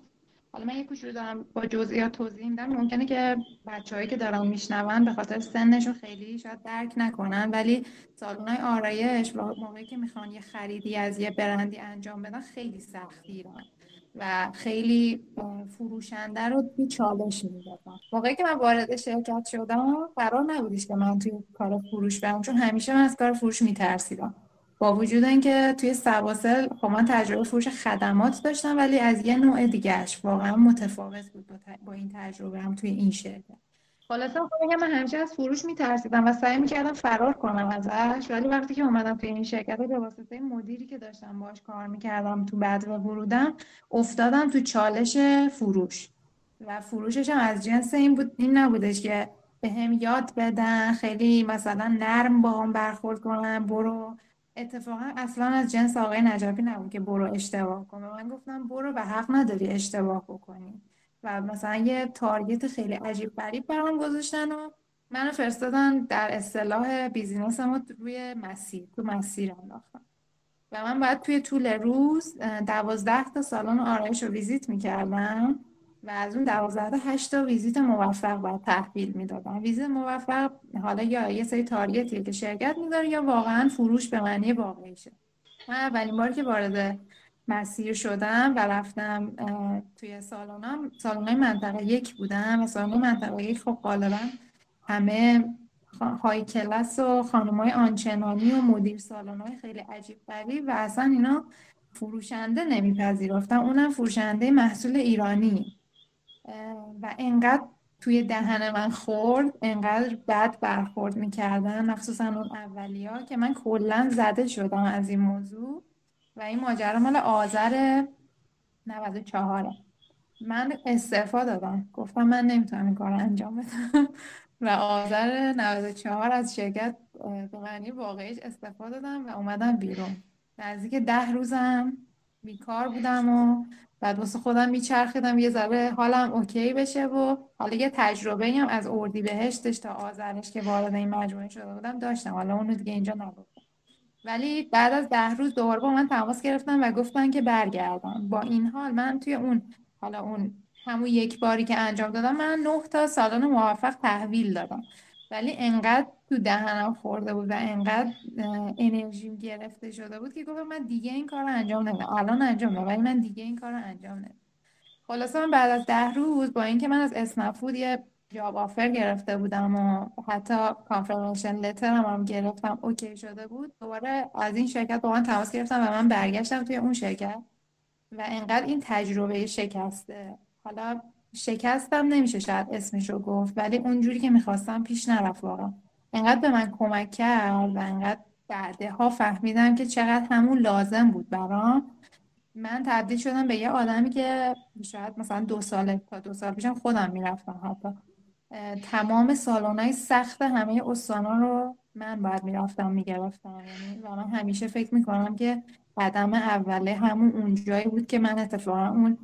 حالا من یه کوچولو دارم با جزئیات توضیح میدم. ممکنه که بچههایی که دارن میشنون به خاطر سنشون خیلی شاید درک نکنن ولی سالن های آرایش موقعی که می‌خوان یه خریدی از یه برندی انجام بدن خیلی سختگیرن و خیلی فروشنده رو توی چالش می‌دادم. موقعی که من وارد شرکت شدم قرار نبودیش که من توی کار فروش برم چون همیشه من از کار فروش میترسیدم. با وجود اینکه توی سواسل خب من تجربه فروش خدمات داشتم ولی از یه نوع دیگهش واقعا متفاوت بود با, این تجربه هم توی این شرکت. خلاصه خب من همیشه از فروش میترسیدم و سعی می‌کردم فرار کنم ازش ولی وقتی که اومدم توی این شرکت به واسطه مدیری که داشتم باش کار می‌کردم تو بعد و ورودم افتادم تو چالش فروش. و فروشش هم از جنس این بود این نبودش که به هم یاد بدن خیلی مثلا نرم با هم برخورد کنن برو. اتفاقا اصلا از جنس آقای نجابی نبود که برو اشتباه کن من گفتم برو و حق نداری اشتباه بکنی. و مثلا یه target خیلی عجیب غریب برام گذاشتن و منو فرستادن در اصطلاح business ما روی مسیر تو مسیر انداختن. و من باید توی طول روز دوازده تا سالن آرایش رو ویزیت می‌کردم و از اون دوازده تا هشت تا ویزیت موفق باید تحویل می‌دادم. ویزیت موفق حالا یا یه سری target یه که شرکت میداره یا واقعا فروش به معنی واقعیشه. من اولین بار که وارد مسیر شدم و رفتم توی سالونم سالن منطقه یک بودم و سالن منطقه یک خب غالبا همه های کلاس و خانم های آنچنانی و مدیر سالن های خیلی عجیب غریب و اصلا اینا فروشنده نمیپذیرفتن. اونم فروشنده محصول ایرانی. و انقدر توی دهن من خورد انقدر بد برخورد می‌کردن مخصوصا اون اولیا که من کلا زده شدم از این موضوع. و این ماجرا مال آذر 94 من استعفا دادم. گفتم من نمی‌تونم این کار انجام بدم. و آذر 94 از شرکت به معنی واقعیش استعفا دادم و اومدم بیرون. نزدیک ده روزم بیکار بودم و بعد واسه خودم میچرخیدم یه ذره حالم اوکی بشه و حالا یه تجربه هم از اردی بهشتش تا آذرش که وارد این مجموعه شده بودم داشتم. حالا اونو دیگه اینجا نگفتم ولی بعد از ده روز دوباره با من تماس گرفتن و گفتن که برگردم. با این حال من توی اون حالا اون همون یک باری که انجام دادم من نه تا سالن موفق تحویل دادم. ولی انقدر تو دهنم خورده بود و انقدر انرژیم گرفته شده بود که گفتم من دیگه این کار رو انجام نمیدم. الان انجام نمیدم ولی من دیگه این کار رو انجام نمیدم. خلاصه من بعد از ده روز با اینکه من از اسنفود یه جاب آفر گرفته بودم و حتی کانفرمیشن لتر هم, هم گرفتم. اوکی شده بود. دوباره از این شرکت با من تماس گرفتم و من برگشتم توی اون شرکت و انقدر این تجربه شکسته. حالا شکستم نمیشه شاید اسمش رو گفت ولی اونجوری که می‌خواستم پیش نرفت واقعا. انقدر به من کمک کرد و انقدر بعدها فهمیدم که چقدر همون لازم بود برام. من تبدیل شدم به یه آدمی که شاید مثلا دو سال تا دو سال پیشم خودم می‌رفتم حتی. تمام سالانهای سخت همه استانا رو من باید می‌رفتم می‌گرفتم. یعنی و من همیشه فکر می‌کنم که قدم اوله همون اونجایی بود که من اتفاقا اون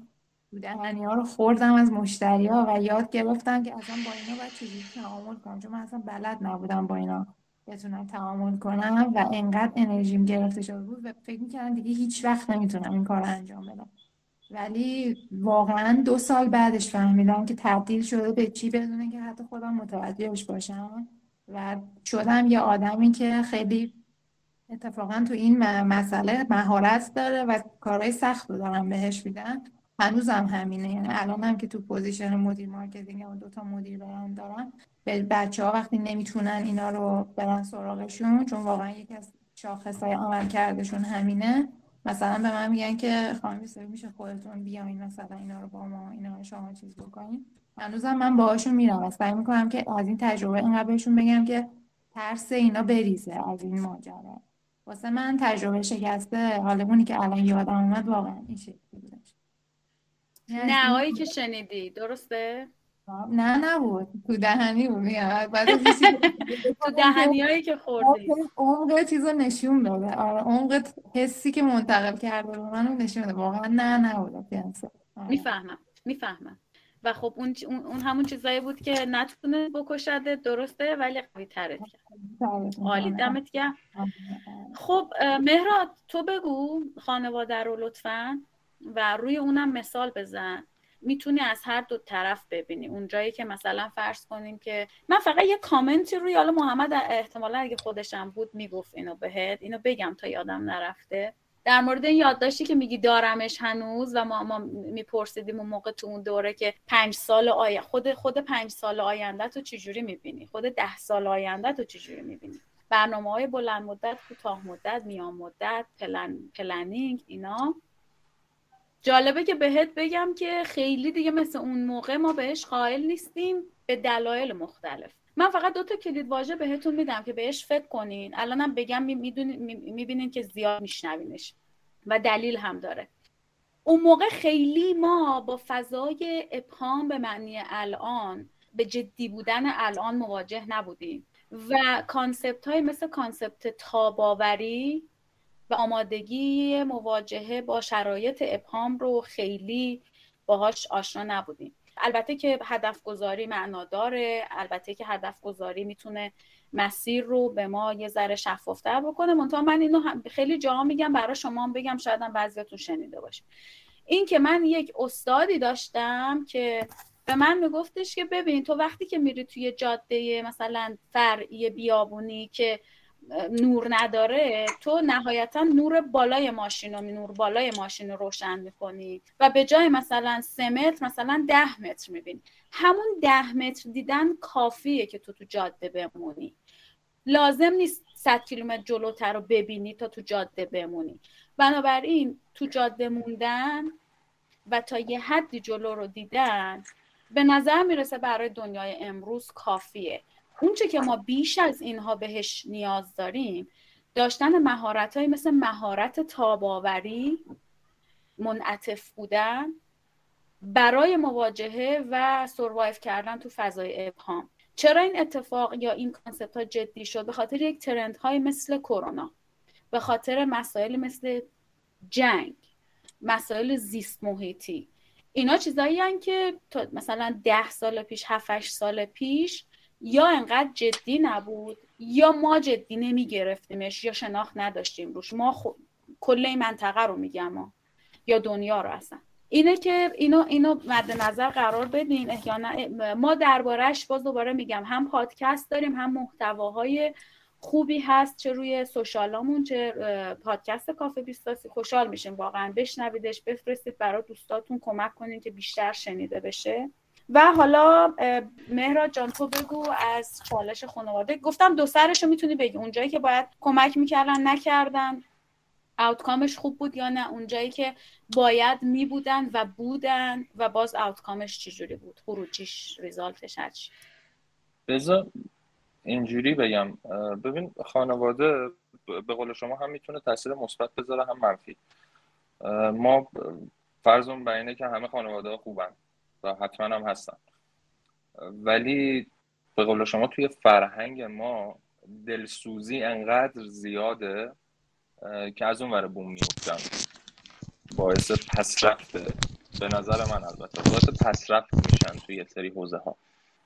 دهنی ها رو خوردم از مشتری ها و یاد گرفتم که اصلا با اینا باید چجوری تعامل کنم. چون من اصلا بلد نبودم با اینا بتونم تعامل کنم و انقدر انرژیم گرفته شده بود و فکر می‌کردم دیگه هیچ وقت نمی‌تونم این کار انجام بدم. ولی واقعا دو سال بعدش فهمیدم که تبدیل شده به چی بدونه که حتی خودم متوجهش باشم. و شدم یه آدمی که خیلی اتفاقا تو این مسئله مهارت داره و کارهای سخت رو دارم بهش میدن. هنوزم همینه. یعنی الان هم که تو position مدیر marketing و دو تا مدیر برند دارم به بچه ها وقتی نمی‌تونن اینا رو برن سراغشون چون واقعا یکی از شاخص های عمل کردشون همینه مثلا به من میگن که خانم میشه خودتون بیاین مثلا اینا رو با ما اینا شما چیز بکنین. هنوزم من باهاشون میرم و سعی می‌کنم که از این تجربه اینقدر بهشون بگم که ترس اینا بریزه از این ماجرا. واسه من تجربه شکسته. حالا اونی که الان یادم اومد واقعا این شکلی بودش. نه که شنیدی. درسته؟ نه نبود. تو دهنی بود. [LAUGHS] تو دهنی هایی که خوردی. عمق چیز رو نشون داده. آره عمق حسی که منتقل کرده رو منو نشون داده. واقعا نه نبود. آره. می‌فهمم می‌فهمم. و خب اون, اون همون چیزایی بود که نتونه بکشده درسته ولی قوی ترت کرد عالی دمت گرم. خب مهراد تو بگو خانواده رو لطفا و روی اونم مثال بزن. می‌تونی از هر دو طرف ببینی. اونجایی که مثلا فرض کنیم که من فقط یه کامنتی روی حالا محمد احتمالا اگه خودشم بود می‌گفت اینو بهت. اینو بگم تا یادم نرفته. در مورد این یادداشتی که میگی دارمش هنوز و ما ما میپرسیدیم اون موقع تو اون دوره که پنج سال آینده خود خود پنج سال آینده تو چجوری می‌بینی؟ خود ده سال آینده تو چجوری می‌بینی؟ برنامه های بلند مدت کوتاه مدت میان مدت plan، planning اینا. جالبه که بهت بگم که خیلی دیگه مثل اون موقع ما بهش قائل نیستیم به دلایل مختلف. من فقط دو تا کلید واژه بهتون میدم که بهش فکر کنین. الانم بگم می‌بینین که زیاد میشنوینش و دلیل هم داره. اون موقع خیلی ما با فضای ابهام به معنی الان به جدی بودن الان مواجه نبودیم. و concept های مثل concept تاب‌آوری و آمادگی مواجهه با شرایط ابهام رو خیلی باهاش آشنا نبودیم. البته که هدف گذاری معنا داره. البته که هدف گذاری می‌تونه مسیر رو به ما یه ذره شفافتر بکنه. منتها من اینو خیلی جا میگم برای شما هم بگم شاید هم بعضیاتون شنیده باشه این که من یک استادی داشتم که به من میگفتش که ببین تو وقتی که میری توی جاده مثلا فرعی بیابونی که نور نداره تو نهایتا نور بالای ماشین و نور بالای ماشین رو روشن می‌کنی. و به جای مثلا سه متر مثلا ده متر می‌بینی. همون ده متر دیدن کافیه که تو تو جاده بمونی. لازم نیست صد کیلومتر جلوتر رو ببینی تا تو جاده بمونی. بنابراین تو جاده موندن و تا یه حدی جلو رو دیدن به نظر می‌رسه برای دنیای امروز کافیه. اونچه که ما بیش از اینها بهش نیاز داریم داشتن مهارت های مثل مهارت تاباوری منعطف بودن برای مواجهه و سروایف کردن تو فضای ابهام. چرا این اتفاق یا این کانسپت ها جدی شد؟ به خاطر یک ترند های مثل کرونا. به خاطر مسائل مثل جنگ مسائل زیست محیطی. اینا چیزایی که مثلا ده سال پیش هفت سال پیش یا انقدر جدی نبود یا ما جدی نمی گرفتیمش یا شناخت نداشتیم روش. ما خ... کل این منطقه رو میگم ما. یا دنیا رو اصلا. اینه که اینو اینو مد نظر قرار بدین. احیانا ما دربارهش باز دوباره میگم. هم پادکست داریم هم محتواهای خوبی هست چه روی سوشالامون چه پادکست کافه بیستاسی. خوشحال میشیم واقعا. بشنویدش بفرستید برای دوستاتون کمک کنین که بیشتر شنیده بشه. و حالا مهراد جان تو بگو از چالش خانواده. گفتم دو سرش رو می‌تونی بگی. اونجایی که باید کمک می‌کردن نکردن. آوتکامش خوب بود یا نه؟ اونجایی که باید می بودن و بودن و باز آوتکامش چجوری بود؟ خروجیش ریزالتش هرچی بذار اینجوری بگم. ببین خانواده به قول شما هم می‌تونه تاثیر مثبت بذاره هم منفی. ما فرضون بر که همه خانواده خوبن. و حتما هم هستن. ولی به قول شما توی فرهنگ ما دلسوزی انقدر زیاده که از اون ور بوم میفتن باعث پسرفت به نظر من البته. باعث پسرفت میشن توی یه سری حوزه ها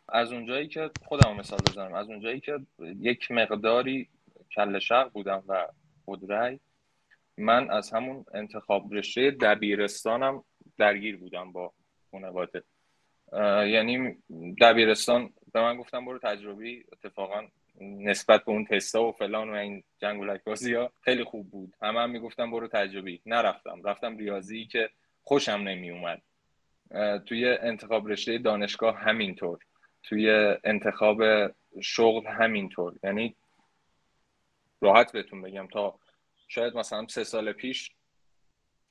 از اونجایی که خودم مثال بزنم از اونجایی که یک مقداری کل شق بودم و خودرای من از همون انتخاب رشته دبیرستانم درگیر بودم با خانواده. یعنی دبیرستان به من گفتم برو تجربی اتفاقا نسبت به اون تستا و فلان و این جنگولک بازی ها خیلی خوب بود. همه هم می‌گفتم برو تجربی. نرفتم. رفتم ریاضی که خوشم نمی اومد توی انتخاب رشته دانشگاه همینطور. توی انتخاب شغل همینطور. یعنی راحت بهتون بگم تا شاید مثلا سه سال پیش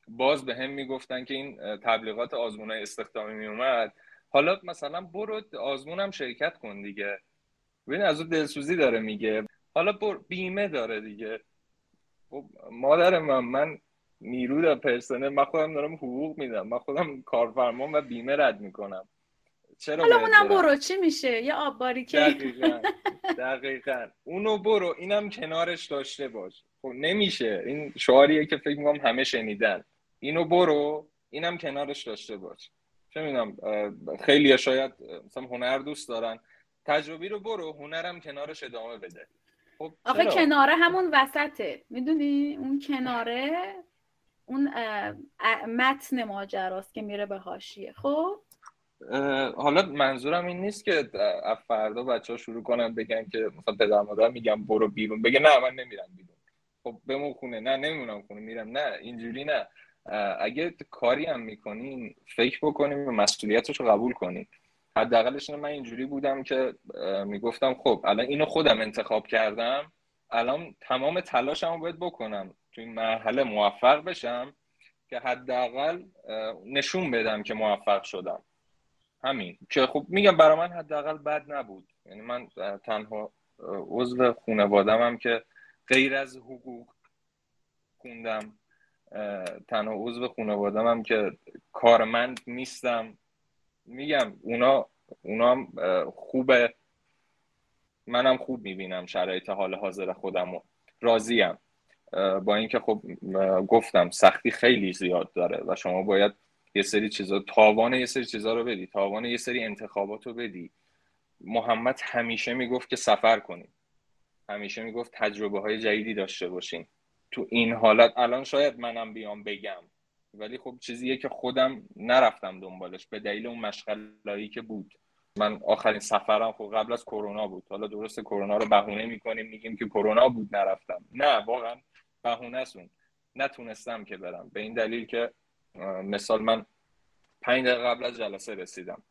باز به هم می‌گفتن که این تبلیغات آزمون های استخدامی میومد حالا مثلا برو آزمونم شرکت کن دیگه. ببین از اون دلسوزی داره میگه. حالا بر بیمه داره دیگه. خب مادر من من نیرو پرسنل من خودم دارم حقوق میدم. من خودم کارفرمان و بیمه رد می‌کنم. چرا حالا اونم برو چی میشه؟ یه آب باریکه. دقیقا [LAUGHS] دقیقا. اونو برو اینم کنارش داشته باش. خب نمیشه. این شعاریه که فکر می‌کنم همه شنیدن. اینو برو اینم کنارش داشته باش. چه می‌دونم خیلی شاید مثلا هنر دوست دارن. تجربی رو برو هنرم کنارش ادامه بده. خب آخه کناره همون وسطه. می‌دونی؟ اون کناره اون متن ماجراست که میره به حاشیه. خب؟ حالا منظورم این نیست که فردا بچه ها شروع کنن بگن که مثلا پدر مادر میگم برو بیرون. بگه نه من نمیرم بیرون. خب بمون خونه. نه نمیمونم خونه میرم. نه اینجوری نه. اگه کاری هم می‌کنین فکر بکنیم و مسئولیتش رو قبول کنیم حداقلش من اینجوری بودم که می‌گفتم خب الان اینو خودم انتخاب کردم الان تمام تلاشمو باید بکنم تو این مرحله موفق بشم که حداقل نشون بدم که موفق شدم. همین. که خب میگم برای من حداقل بد نبود. یعنی من تنها عضو خانوادم هم که غیر از حقوق خوندم. تنها عضو خانوادم هم که کارمند نیستم. میگم اونا اونا هم خوبه. منم خوب می‌بینم شرایط حال حاضر خودم و راضیم با اینکه خب گفتم سختی خیلی زیاد داره و شما باید یه سری چیزا تاوان یه سری چیزا رو بدی تاوان یه سری انتخابات رو بدی. محمد همیشه می‌گفت که سفر کنیم. همیشه می‌گفت تجربه های جدیدی داشته باشیم. تو این حالت. الان شاید منم بیام بگم. ولی خب چیزیه که خودم نرفتم دنبالش به دلیل اون مشغلایی که بود. من آخرین سفرم خب قبل از کرونا بود. حالا درست کرونا رو بهونه می‌کنیم میگیم که کرونا بود نرفتم. نه واقعا بهونه سون نتونستم که برم. به این دلیل که مثال من پنج دقیقه قبل از جلسه رسیدم.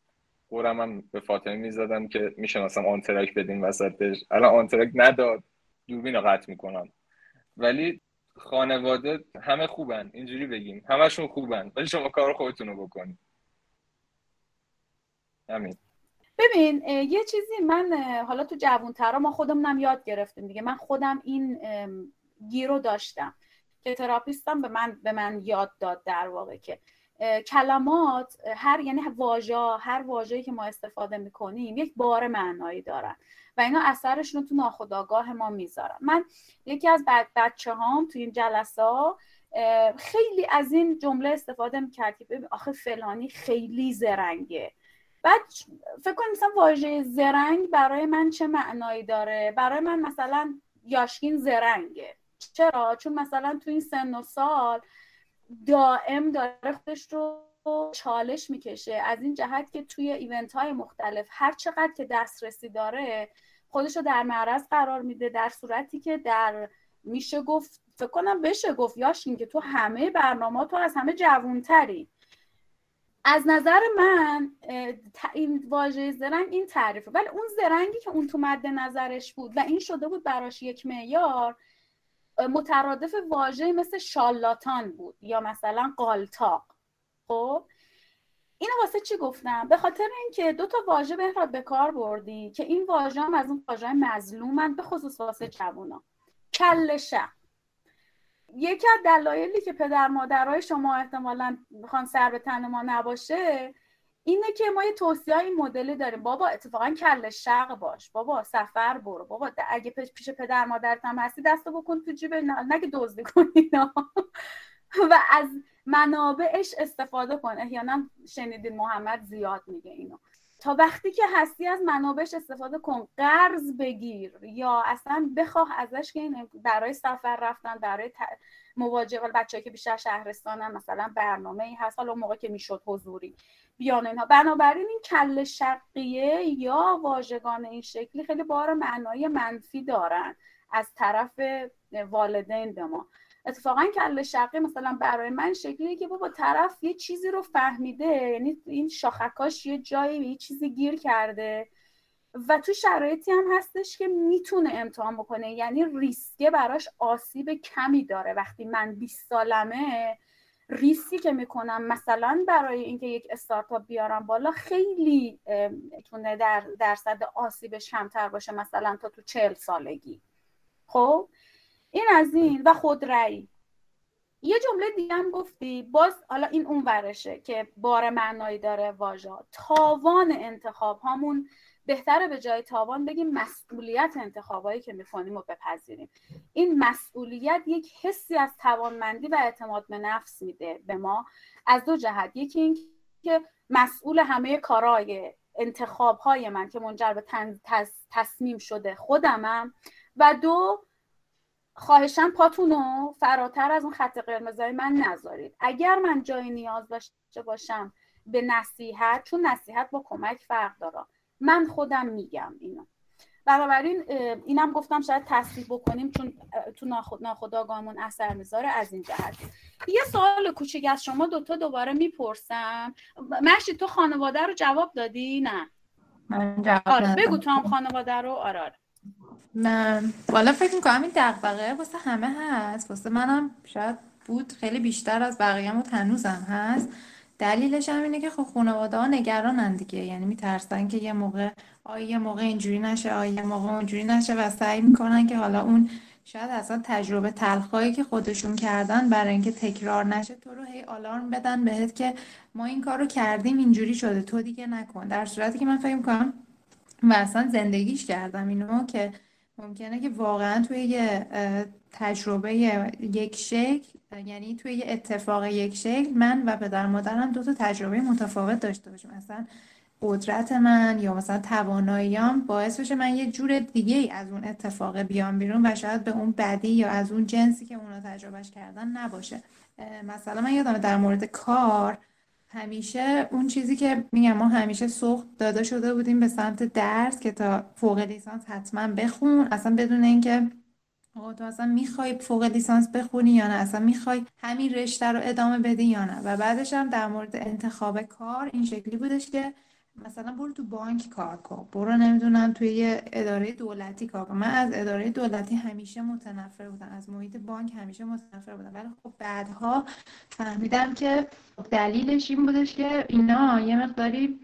خورم هم به فاطمه می‌زدم که مثلا آنترک بدیم وسطش. الان آنترک نداد. دوربین رو قطع می‌کنم. ولی خانواده همه خوبن اینجوری بگیم. همشون خوبن ولی شما کار خودتون رو بکنید. همین. ببین یه چیزی من حالا تو جوانترا ما خودمونم یاد گرفتیم دیگه. من خودم این گیرو داشتم. که تراپیستم به من به من یاد داد در واقع که کلمات هر یعنی واژه هر واژه‌ای که ما استفاده می‌کنیم یک بار معنایی دارن و اینا اثرشون رو تو ناخودآگاه ما می‌ذارن. من یکی از بچه هام تو این جلسه خیلی از این جمله استفاده می‌کرد که ببین آخه فلانی خیلی زرنگه. بعد فکر کنم مثلا واژه زرنگ برای من چه معنایی داره؟ برای من مثلا یاشکین زرنگه. چرا؟ چون مثلا تو این سن و سال دائم داره خودش رو چالش می‌کشه. از این جهت که توی ایونت های مختلف هر چقدر که دسترسی داره خودش رو در معرض قرار میده در صورتی که در میشه گفت فکر کنم بشه گفت یاشین که تو همه برنامه تو از همه جوونتری از نظر من این واژه زرنگ این تعریفه. ولی اون زرنگی که اون تو مد نظرش بود و این شده بود براش یک معیار مترادف واژه مثل شالاتان بود یا مثلا قالتاق. خب؟ اینو واسه چی گفتم؟ به خاطر اینکه دو تا واژه بهراد به کار بردی که این واژه هم از اون واژه مظلومن به خصوص واسه جوونا. کل شق یکی از دلایلی که پدر مادرای شما احتمالا می‌خوان سر به تن ما نباشه اینه که ما یه توصیه این مدلی داریم. بابا اتفاقا کل شق باش. بابا سفر برو. بابا اگه پیش پدر مادرت هم هستی دستو بکن تو جیب نگه دزدی کنی [LAUGHS] و از منابعش استفاده کن. احیانا شنیدین محمد زیاد میگه اینو. تا وقتی که هستی از منابعش استفاده کن. قرض بگیر. یا اصلا بخواه ازش که این برای سفر رفتن برای مواجهه بچه که بیشتر شهرستانن مثلا برنامه ای هست. حالا موقع که می‌شد حضوری. بیان اینها بنابراین این کل شقیه یا واژگان این شکلی خیلی بار معنای منفی دارن از طرف والدین به ما. اتفاقا کل شقی مثلا برای من شکلیه که بابا طرف یه چیزی رو فهمیده یعنی این شاخکاش یه جایی یه چیزی گیر کرده و تو شرایطی هم هستش که می‌تونه امتحان بکنه. یعنی ریسکه براش آسیب کمی داره. وقتی من 20 سالمه ریسکی که می‌کنم مثلا برای اینکه یک استارتاپ بیارم بالا خیلی می‌تونه در درصد آسیبش کمتر باشه مثلا تا تو چهل سالگی. خب؟ این از این و خودرأی یه جمله دیگه هم گفتی باز حالا این اون ورشه که بار معنایی داره واژا تاوان انتخاب هامون بهتره به جای تاوان بگیم مسئولیت انتخابایی که می‌کنیم و بپذیریم. این مسئولیت یک حسی از توانمندی و اعتماد به نفس میده به ما. از دو جهت. یکی این که مسئول همه کارهای انتخاب های من که منجر به تصمیم شده خودمم. و دو خواهشم پاتونو فراتر از اون خط قرمزای من نذارید. اگر من جای نیاز داشته باشم به نصیحت چون نصیحت با کمک فرق داره. من خودم میگم اینو. بنابراین اینم گفتم شاید تصدیق بکنیم چون تو ناخد ناخداگاهمون اثر می‌ذاره از این جهت. یه سوال کوچیک از شما دوتا دوباره می‌پرسم. مرشی تو خانواده رو جواب دادی؟ نه. من جواب آره بگو تو هم خانواده رو. آره, آره. من والا فکر می‌کنم این دقبقه واسه همه هست. واسه منم شاید بود خیلی بیشتر از بقیه و هنوزم هست. دلیلش هم اینه که خب خانواده ها نگرانن دیگه. یعنی میترسن که یه موقع آیا یه موقع اینجوری نشه آیا یه موقع اونجوری نشه و سعی می‌کنن که حالا اون شاید اصلا تجربه تلخایی که خودشون کردن برای اینکه تکرار نشه تو رو هی آلارم بدن بهت که ما این کار رو کردیم اینجوری شده. تو دیگه نکن. در صورتی که من فکر کنم و اصلا زندگیش کردم. اینو که ممکنه که واقعا توی یه تجربه یک شکل یعنی توی یه اتفاق یک شکل من و پدر مادرم دو تا تجربه متفاوت داشته باشیم. مثلا قدرت من یا مثلا تواناییام باعث بشه من یه جور دیگه ای از اون اتفاق بیام بیرون و شاید به اون بدی یا از اون جنسی که اونا تجربهش کردن نباشه. مثلا من یادم در مورد کار همیشه اون چیزی که میگم ما همیشه سوق داده شده بودیم به سمت درس که تا فوق لیسانس حتما بخون. اصلا بدون اینکه آقا تو اصلا می‌خوای فوق لیسانس بخونی یا نه؟ اصلا می‌خوای همین رشته رو ادامه بدی یا نه؟ و بعدش هم در مورد انتخاب کار این شکلی بودش که مثلا برو تو بانک کار کن. برو نمی‌دونم توی یه اداره دولتی کار کن. من از اداره دولتی همیشه متنفر بودم. از محیط بانک همیشه متنفر بودم. ولی خب بعدها فهمیدم که دلیلش این بودش که اینا یه مقداری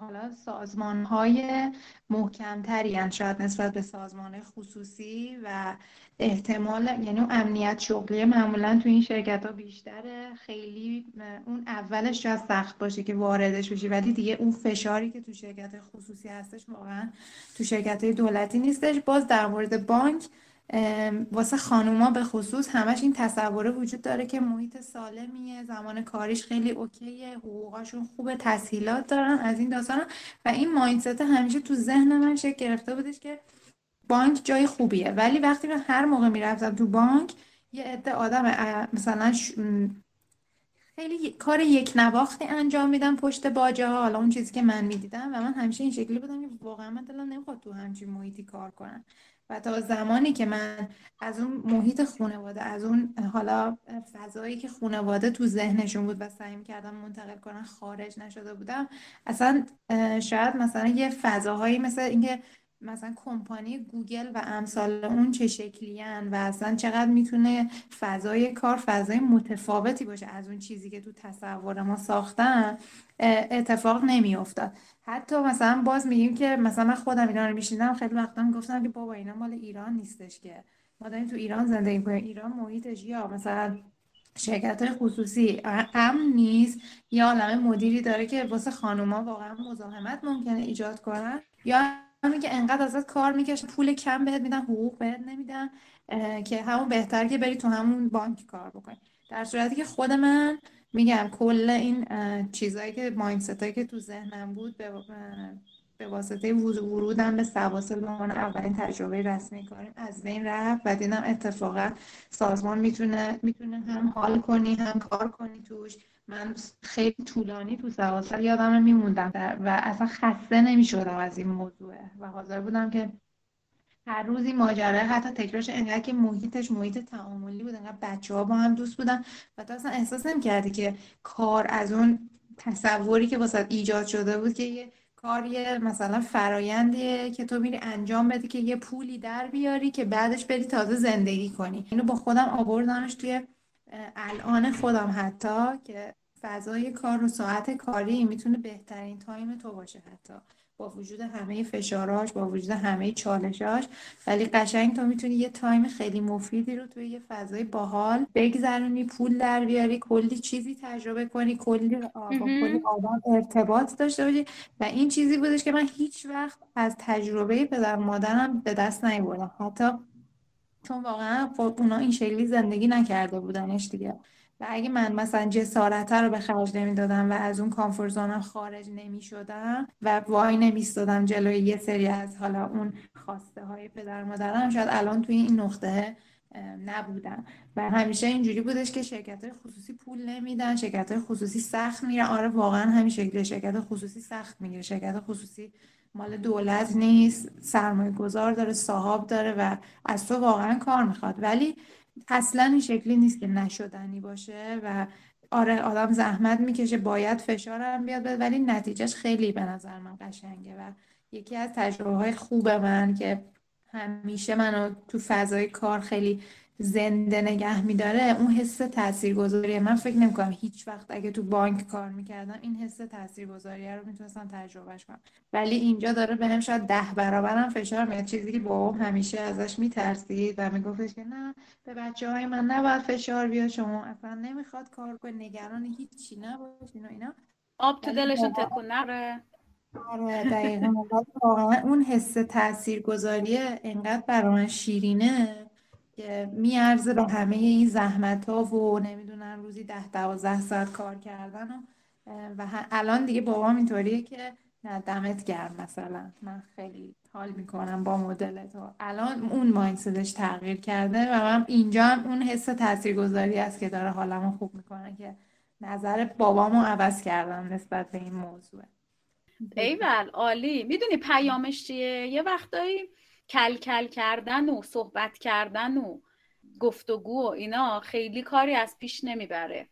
حالا سازمان های محکمتری شاید نسبت به سازمان خصوصی و احتمال یعنی اون امنیت شغلی معمولا تو این شرکت ها بیشتره. خیلی اون اولش شاید سخت باشه که واردش بشی ولی دیگه اون فشاری که تو شرکت خصوصی هستش واقعا تو شرکت دولتی نیستش. باز در مورد بانک واسه خانوما به خصوص همش این تصوره وجود داره که محیط سالمیه زمان کاریش خیلی اوکیه حقوقاشون خوبه تسهیلات دارن از این داستان و این مایندست همیشه تو ذهن من شکل گرفته بودش که بانک جای خوبیه. ولی وقتی من هر موقع می‌رفتم تو بانک یه عده آدم مثلا خیلی کار یک نواختی انجام میدم پشت باجه ها. حالا اون چیزی که من می‌دیدم و من همیشه این شکلی بودم که واقعا من دلم نمی‌خواد تو همچین محیطی کار کنم. و تا زمانی که من از اون محیط خانواده از اون حالا فضایی که خانواده تو ذهنشون بود و سعی کردم منتقل کنن خارج نشده بودم اصلا شاید مثلا یه فضاهایی مثل اینکه مثلا کمپانی گوگل و امثال اون چه شکلیان و اصلا چقدر می‌تونه فضای کار فضای متفاوتی باشه از اون چیزی که تو تصور ما ساختن اتفاق نمیافتاد. حتی مثلا باز میگیم که مثلا من خودم اینا رو میشیدم خیلی وقتا گفتم که بابا اینا مال ایران نیستش که. ما داریم تو ایران زندگی کنیم ایران محیطش یا مثلا شرکت خصوصی امن نیست. یا عالم مدیری داره که واسه خانوما واقعا مزاحمت ممکنه ایجاد کنن. یا همین که انقدر ازت کار می‌کشن پول کم بهت میدن حقوق بهت نمیدن که همون بهتر که بری تو همون بانک کار بکنی. در صورتی که خود من میگم کل این چیزهایی که مایندست که تو ذهنم بود به, به واسطه ورودم به سواسل به عنوان اولین تجربه رسمی کاریم از بین رفت و دیدم اتفاقا سازمان می‌تونه می‌تونه هم حال کنی هم کار کنی توش. من خیلی طولانی تو سواسل یادم میموندم و اصلا خسته نمی‌شدم از این موضوع و حاضر بودم که هر روزی ماجرا حتی تکرارش انقدر که محیطش محیط تعاملی بود انقدر بچه ها با هم دوست بودن و تا اصلا احساس نمی‌کردی که کار از اون تصوری که واسه ایجاد شده بود که یه کاری مثلا فرایندیه که تو میری انجام بدی که یه پولی در بیاری که بعدش بری تازه زندگی کنی. اینو با خودم آوردمش توی الان خودم حتی که فضای کار و ساعت کاری می‌تونه بهترین time تو باشه حتی. با وجود همه فشاراش با وجود همه چالشاش. ولی قشنگ تو می‌تونی یه time خیلی مفیدی رو توی یه فضای باحال بگذرونی پول در بیاری کلی چیزی تجربه کنی کلی کلی آدم ارتباط داشته باشی. و این چیزی بودش که من هیچ وقت از تجربه پدر مادرم به دست نیاوردم. حتی چون واقعا خب اونا این شکلی زندگی نکرده بودنش دیگه. و اگه من مثلا جسارت رو به خرج نمی‌دادم و از اون کامفورت خارج نمی‌شدم و وای نمیستادم جلوی یه سری از حالا اون خواسته های پدر مادرم شاید الان توی این نقطه نبودم. و همیشه اینجوری بودش که شرکت های خصوصی پول نمیدن شرکت های خصوصی سخت میره. آره واقعا همین شکلی شرکت خصوصی سخت می‌گیره. شرکت خصوصی مال دولت نیست سرمایه گذار داره صاحب داره و از تو واقعا کار می‌خواد. ولی اصلا این شکلی نیست که نشدنی باشه و آره آدم زحمت می‌کشه باید فشارم بیاد ولی نتیجهش خیلی به نظر من قشنگه و یکی از تجربه های خوب من که همیشه منو تو فضای کار خیلی زنده نگه میداره اون حس تاثیرگذاری من فکر نمی‌کنم هیچ وقت اگه تو بانک کار می‌کردم این حس تاثیرگذاری رو می‌تونستم تجربهش کنم. ولی اینجا داره بهم شاید ده برابرم فشار میاد. چیزی که بابام همیشه ازش میترسید و میگفتش که نه به بچه های من نباید فشار بیاد شما اصلا نمی‌خواد کار کنه نگران هیچی نباشین و اینا. آب تو دلشون تکون نره آره دقیقا. اون حس تاثیرگذاری انقدر برای شیرینه. که میارزه به همه این زحمت ها و نمی‌دونم روزی ده دوازده ساعت کار کردن و, و الان دیگه بابام اینطوریه که نه دمت گرم مثلا. من خیلی حال می‌کنم با مدل تو الان اون مایندستش تغییر کرده و من اینجا هم اون حس تاثیرگذاری است که داره حالمو خوب می‌کنه که نظر بابامو عوض کردم نسبت به این موضوع. ایول عالی. می‌دونی پیامش چیه؟ یه وقتایی کل کل کردن و صحبت کردن و گفتگو و اینا خیلی کاری از پیش نمی‌بره.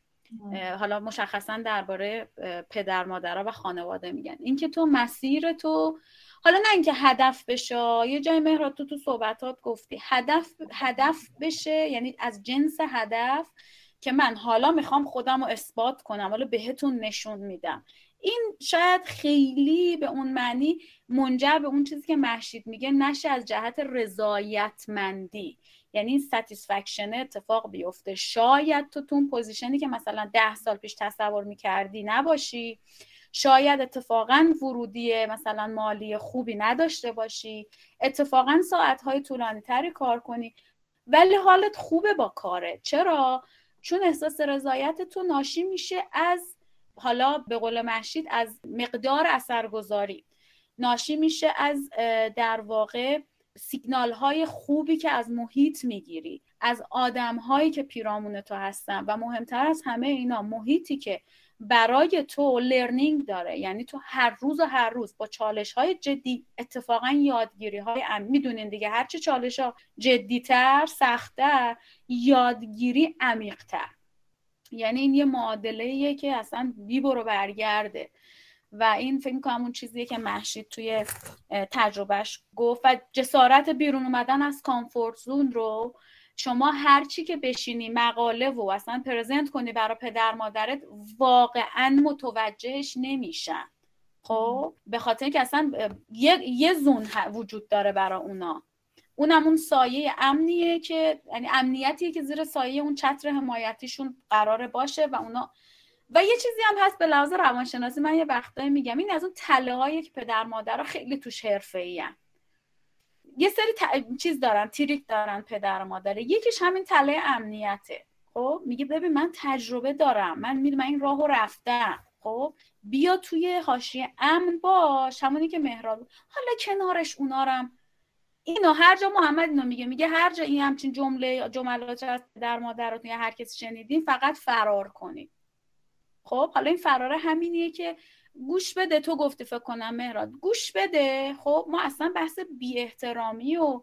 حالا مشخصا درباره پدر مادرها و خانواده میگن. اینکه تو مسیر تو حالا نه اینکه هدف بشه یه جای مهرات تو تو صحبتات گفتی هدف هدف بشه یعنی از جنس هدف که من حالا می‌خوام خودم رو اثبات کنم حالا بهتون نشون میدم. این شاید خیلی به اون معنی منجر به اون چیزی که محشید میگه نشه از جهت رضایتمندی. یعنی این satisfaction اتفاق بیفته. شاید تو تو اون position ی که مثلا ده سال پیش تصور می‌کردی نباشی. شاید اتفاقا ورودی مثلا مالی خوبی نداشته باشی. اتفاقا ساعتهای طولانی تری کار کنی. ولی حالت خوبه با کاره. چرا؟ چون احساس رضایت تو ناشی میشه از حالا به قول مهشید از مقدار اثرگذاری. ناشی میشه از در واقع سیگنال های خوبی که از محیط می‌گیری از آدم هایی که پیرامون تو هستن و مهمتر از همه اینا محیطی که برای تو لرنینگ داره. یعنی تو هر روز و هر روز با چالش های جدی اتفاقا یادگیری های ام می‌دونین دیگه هرچه چالش ها جدیتر سختتر یادگیری عمیقتر. یعنی این یه معادله که اصلا بی برو برگرده. و این فکر می‌کنم اون چیزیه که محشید توی تجربهش گفت و جسارت بیرون اومدن از کامفورت زون رو شما هر چی که بشینی مقاله و اصلا پرزنت کنی برای پدر مادرت واقعا متوجهش نمیشن. خب به خاطر که اصلا یه, یه زون وجود داره برای اونا. اونم اون سایه امنیه که یعنی امنیتیه که زیر سایه اون چتر حمایتیشون قراره باشه و اونا و یه چیزی هم هست به لحاظ روانشناسی من یه وقتایی میگم این از اون تله که پدر مادر خیلی توش حرفه یه سری چیز دارن تریک دارن پدر مادر یکیش همین تله امنیته. خب میگه ببین من تجربه دارم. من می‌دونم این راهو رفتم. خب بیا توی حاشیه امن باش. همونی که مهراد حالا کنارش اونارم اینو هر جا محمد اینو میگه. میگه هر جا این همچین جمله جملات از در مادرات یا هر کسی شنیدین فقط فرار کنید خب حالا این فرار همینیه که گوش بده تو گفتی فکر کنم مهراد. گوش بده. خب ما اصلا بحث بی احترامی و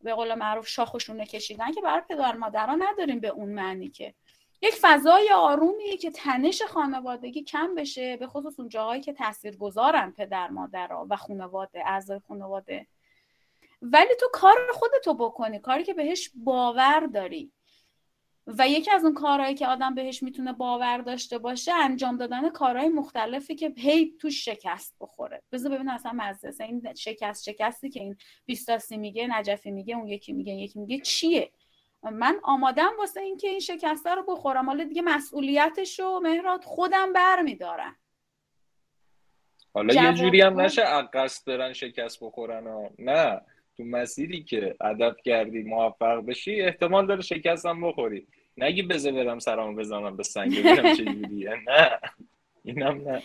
به قول معروف شاخشونه کشیدن که برای پدر مادرها نداریم به اون معنی که. یک فضای آرومیه که تنش خانوادگی کم بشه به خصوص اون جاهایی که تاثیر گذارن پدر مادرها و خانواده اعضای خانواده. ولی تو کار خودتو بکنی. کاری که بهش باور داری. و یکی از اون کارهایی که آدم بهش می‌تونه باور داشته باشه انجام دادن کارهای مختلفی که هی توش شکست بخوره. بذار ببین اصلا مزه این شکست شکستی که این بیستاسی میگه نجفی میگه اون یکی میگه یکی میگه چیه؟ من آمادم واسه اینکه این شکسته رو بخورم. حالا دیگه مسئولیتش رو مهرات خودم برمیدارم. حالا یه جوری هم نشه قصد برن شکست بخورن نه. تو مسیری که ادب کردی موفق بشی احتمال داره شکست هم بخوری. نگی بزه برم سرامو بزنم به سنگ ببینم چه نه. اینم نه.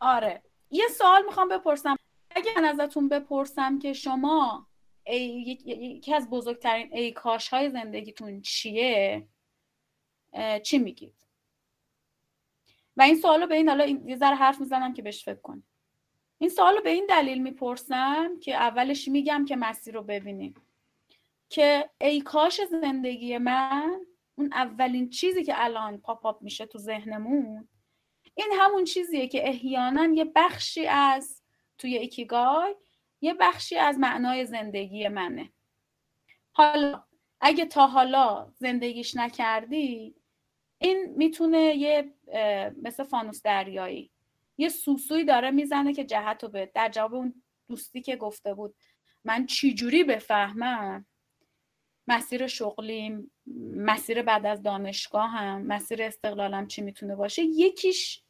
آره. یه سوال می‌خوام بپرسم. اگه من ازتون بپرسم که شما یکی از بزرگترین ای کاش های زندگیتون چیه؟ چی میگید؟ و این سوالو به این حالا یه ذره حرف می‌زنم که بهش فکر کنید این سوالو به این دلیل می‌پرسم که اولش میگم که مسیر رو ببینیم. که ای کاش زندگی من اون اولین چیزی که الان پاپ آپ میشه تو ذهنمون این همون چیزیه که احیانا یه بخشی از توی ایکیگای یه بخشی از معنای زندگی منه. حالا اگه تا حالا زندگیش نکردی این می‌تونه یه مثل فانوس دریایی یه سوسوی داره می‌زنه که جهت رو به در جواب اون دوستی که گفته بود من چجوری بفهمم؟ مسیر شغلیم مسیر بعد از دانشگاه هم مسیر استقلالم چی می‌تونه باشه؟ یکیش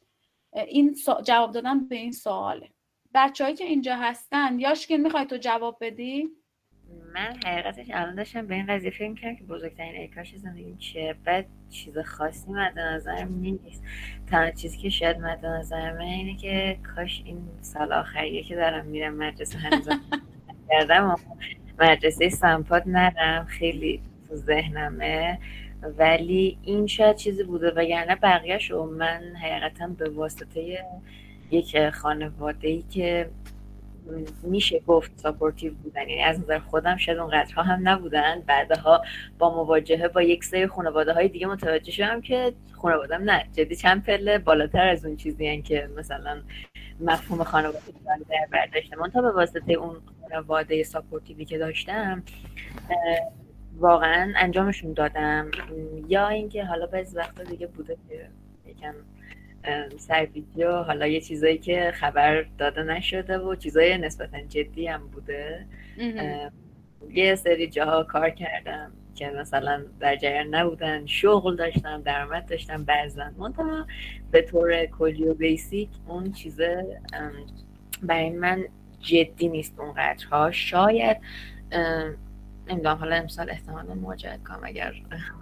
این جواب دادن به این سواله. بچههایی که اینجا هستن یاشکین می‌خوای تو جواب بدی؟ من حقیقتش الان داشتم به این قضیه فکر می‌کردم که بزرگترین ایکاش زندگی چیه؟ بعد چیز خاصی مد نظرم نیست. تنها چیزی که شاید مد نظر من اینه که کاش این سال آخریه که دارم میرم مدرسه هنوز [LAUGHS] کردم مدرسه سمپاد نرم خیلی تو ذهنمه. ولی این شاید چیزی بوده وگرنه بقیهش و من حقیقتا به واسطه یک خانواده ای که میشه گفت supportive بودن. یعنی از نظر خودم شاید اونقدرها هم نبودن. بعدها با مواجهه با یک سری خانواده های دیگه متوجه شدم که خانوادم نه. جدی چند پله بالاتر از اون چیزی که مثلا مفهوم خانواده در برداشتم. من تا به واسطه اون خانواده ساپورتیوی که داشتم واقعا انجامشون دادم. یا اینکه حالا بعضی وقتا دیگه بوده که یکم سر ویدیو حالا یه چیزایی که خبر داده نشده و چیزای نسبتا جدی هم بوده. یه سری جاها کار کردم که مثلا در جریان نبودن شغل داشتم درآمد داشتم بعضا. منتها به طور کلی و بیسیک اون چیزه برای من جدی نیست اونقدرها. شاید نمی‌دونم حالا امسال احتمالا مواجهت کنم اگر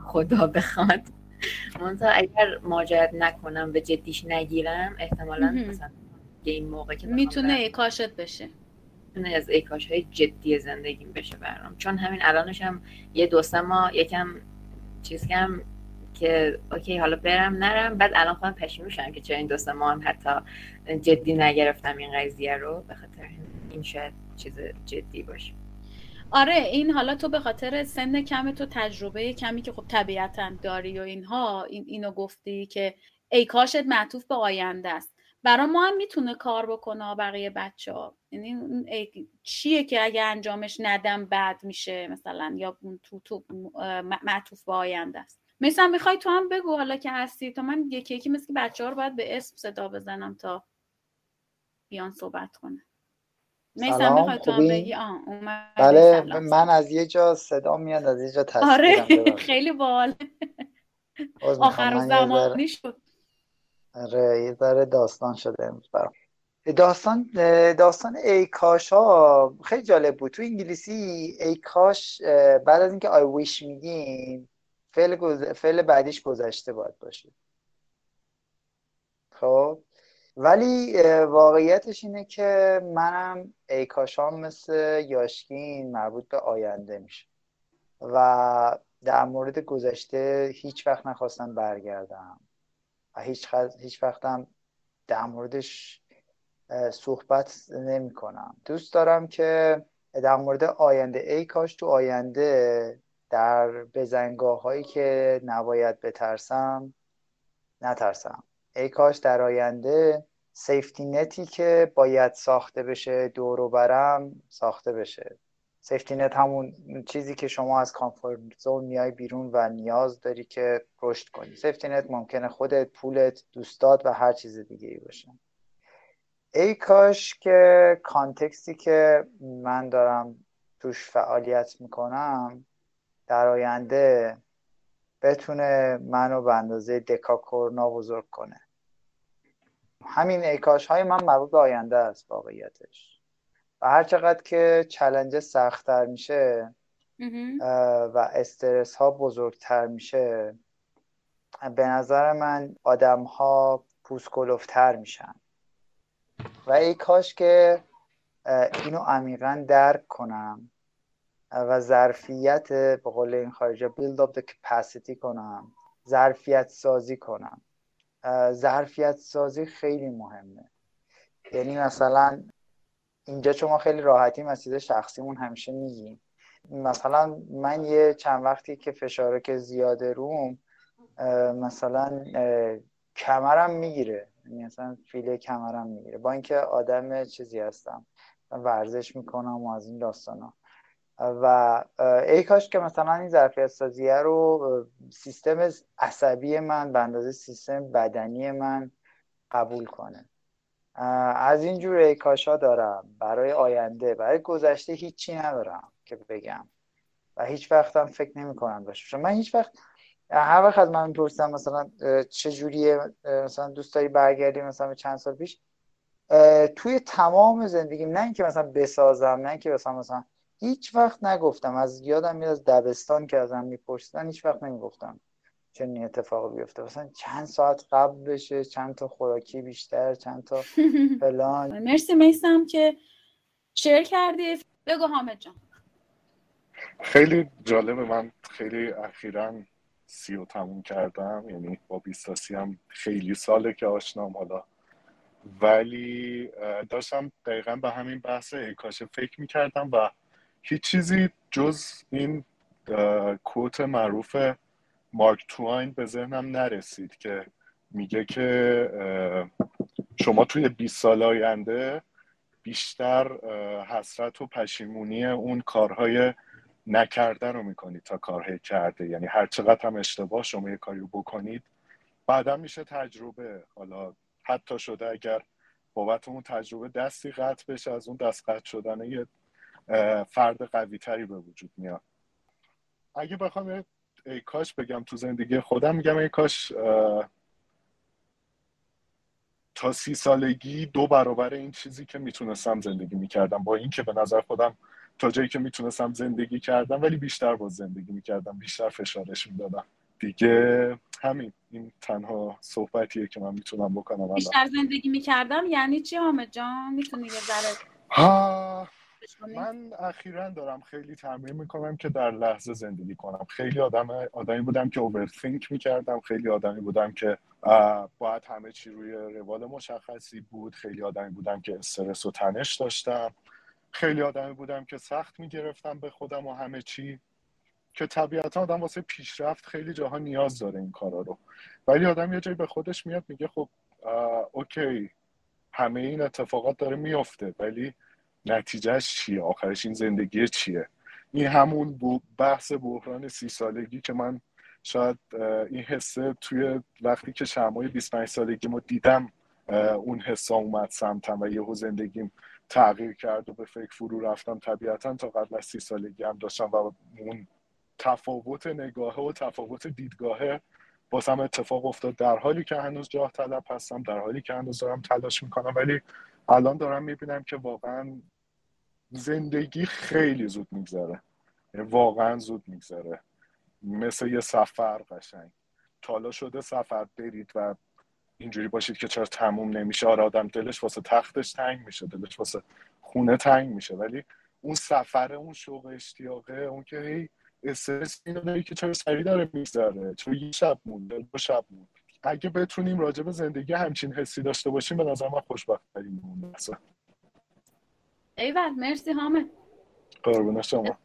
خدا بخواد. منتها اگر مواجهت نکنم به جدیش نگیرم احتمالا مثلا این موقع که می‌تونه ایکاشت بشه. می‌تونه از ایکاش های جدی زندگیم بشه برام. چون همین الانش هم یه دو سه ماه یکم چیز کم که اوکی حالا برم نرم. بعد الان خودم پشیمون شدم که چرا این دو سه ماه هم حتی جدی نگرفتم این قضیه رو. به خاطر این شاید چیز جدی باشه. آره این حالا تو به خاطر سن کم تو تجربه کمی که خب طبیعتا داری و اینها این اینو گفتی که ای کاشت معطوف به آینده است. برای ما هم می‌تونه کار بکنه بقیه بچه ها یعنی چیه که اگه انجامش ندم بد میشه مثلا یا تو تو معطوف به آینده است. مثلا می‌خوای تو هم بگو حالا که هستی. تو من یکی یکی مثل بچه ها رو باید به اسم صدا بزنم تا بیان صحبت کنه سلام خوبی؟ بله من از یه جا صدا میاد از یه جا تصویرم آره [LAUGHS] خیلی بال آخر زمانی شد آره یه ذره داستان شده امروز برام. داستان داستان ای کاش ها خیلی جالب بود. تو انگلیسی ای کاش بعد از اینکه آی ویش میگیم فعل, گز... فعل بعدیش گذشته باید باشه. خب؟ ولی واقعیتش اینه که منم ای کاشام مثل یاشکین مربوط به آینده میشه و در مورد گذشته هیچ وقت نخواستم برگردم و هیچ, خز... هیچ وقتم در موردش صحبت نمی کنم دوست دارم که در مورد آینده ای کاش تو آینده در بزنگاه هایی که نباید بترسم نترسم. ای کاش در آینده سیفتی نتی که باید ساخته بشه دور برم ساخته بشه. safety net همون چیزی که شما از comfort zone میای بیرون و نیاز داری که رشد کنی. safety net ممکنه خودت پولت دوستات و هر چیز دیگه ای باشه. ای کاش که context ی که من دارم توش فعالیت می‌کنم در آینده بتونه منو به اندازه decacorn ا بزرگ کنه. همین ایکاش های من مربوط به آینده است واقعیتش. و هر چقدر که چلنج سختتر میشه و استرس ها بزرگتر میشه به نظر من آدم ها پوسکلوفتر میشن. و ای کاش که اینو عمیقا درک کنم و ظرفیت به قول این خارجه build up the capacity کنم ظرفیت سازی کنم. ظرفیت سازی خیلی مهمه. یعنی مثلا اینجا چون ما خیلی راحتیم از چیز شخصیمون همیشه میگیم. مثلا من یه چند وقتی که فشاره که زیاده روم مثلا کمرم می‌گیره. یعنی مثلا فیله کمرم می‌گیره. با اینکه آدم چیزی هستم. ورزش می‌کنم و از این داستانا. و ای کاش که مثلا این ظرفیت سازیه رو سیستم عصبی من به اندازه سیستم بدنی من قبول کنه. از اینجور ای ها دارم. برای آینده برای گذشته هیچی ندارم که بگم. و هیچ وقت هم فکر نمی کنم باشه من هیچ وقت هر وقت از من می‌پرسم مثلا چه جوریه مثلا دوست داری برگردی مثلا چند سال پیش توی تمام زندگیم نه اینکه مثلا بسازم نه اینکه مثلا مثلا هیچ وقت نگفتم. از یادم میاد از دبستان که ازم میپرسیدن هیچ وقت نمی‌گفتم چنین اتفاقی بیفته. مثلا چند ساعت قبل بشه چند تا خوراکی بیشتر چند تا [LAUGHS] فلان. مرسی میسم که شیر کردی. بگو حامد جان. خیلی جالبه من خیلی اخیرا سی و تموم کردم. یعنی با بیستاسی هم خیلی ساله که آشنام حالا. ولی داشتم دقیقا به همین بحث اکاشه فکر می‌کردم و هیچ چیزی جز این کوت معروف مارک تواین به ذهنم نرسید که میگه که شما توی 20 سال آینده بیشتر حسرت و پشیمونی اون کارهای نکرده رو می‌کنید تا کارهای کرده. یعنی هر چقدر هم اشتباه شما یه کاری رو بکنید بعدا میشه تجربه. حالا حتی شده اگر بابت اون تجربه دستی قطع بشه از اون دست قطع شدن یه فرد قوی تری به وجود میاد. اگه بخوام ای کاش بگم تو زندگی خودم میگم ای کاش تا سی سالگی دو برابر این چیزی که می‌تونستم زندگی می‌کردم. با اینکه به نظر خودم تا جایی که می‌تونستم زندگی کردم ولی بیشتر با زندگی می‌کردم بیشتر فشارش می‌دادم. دیگه همین این تنها صحبتیه که من می‌تونم بکنم بیشتر زندگی می‌کردم؟ یعنی چی حامد جان؟ می‌تونی یه ذره من اخیرا دارم خیلی تمرین می‌کنم که در لحظه زندگی کنم. خیلی آدم آدمی بودم که اوورثینک می‌کردم. خیلی آدمی بودم که باید همه چی روی روال مشخصی بود. خیلی آدمی بودم که استرس و تنش داشتم. خیلی آدمی بودم که سخت می‌گرفتم به خودم و همه چی. که طبیعتا آدم واسه پیشرفت خیلی جاها نیاز داره این کارا رو. ولی آدم یه جایی به خودش میاد میگه خب اوکی همه این اتفاقات داره میفته ولی نتیجهش چیه؟ آخرش این زندگی چیه؟ این همون بحث بحران سی سالگی که من شاید این حسه توی وقتی که شمای 25 سالگی ما دیدم اون حسا اومد سمتم و یهو زندگیم تغییر کرد و به فکر فرو رفتم. طبیعتا تا قبل از سی سالگی هم داشتم و اون تفاوت نگاهه و تفاوت دیدگاهه بازم اتفاق افتاد. در حالی که هنوز جاه طلب هستم در حالی که هنوز دارم تلاش می‌کنم ولی الان دارم می‌بینم که واقعا زندگی خیلی زود میگذره. یعنی واقعا زود میگذره. مثل یه سفر قشنگ. تالا شده سفر برید و اینجوری باشید که چرا تموم نمیشه. آره آدم دلش واسه تختش تنگ میشه دلش واسه خونه تنگ میشه. ولی اون سفر اون شوق اشتیاقه اون که هی استرس اینو داری که چرا سری داره میگذره. چرا یه شب مونده دو شب مونده اگه بتونیم راجع به زندگی همچین حسی داشته باشیم به نظر من خوشبخت ترین ایول مرسی حامد. قربون شما.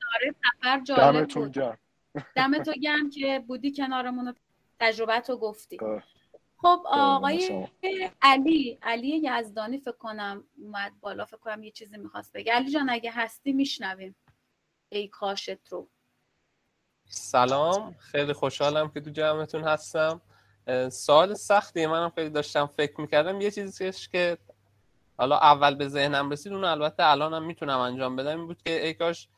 سفر جالب بود. دمتون گرم که بودی کنارمون تجربت رو گفتی. خب. آقای علی علی یزدانی فکر کنم اومد بالا فکر کنم یه چیزی می‌خواست بگه. علی جان اگه هستی میشنویم. ای کاشت رو. سلام. خیلی خوشحالم که تو جمعتون هستم. سوال سختی منم خیلی داشتم فکر می‌کردم یه چیزی که حالا اول به ذهنم رسید اون البته الانم می‌تونم انجام بدم. این بود که ای کاش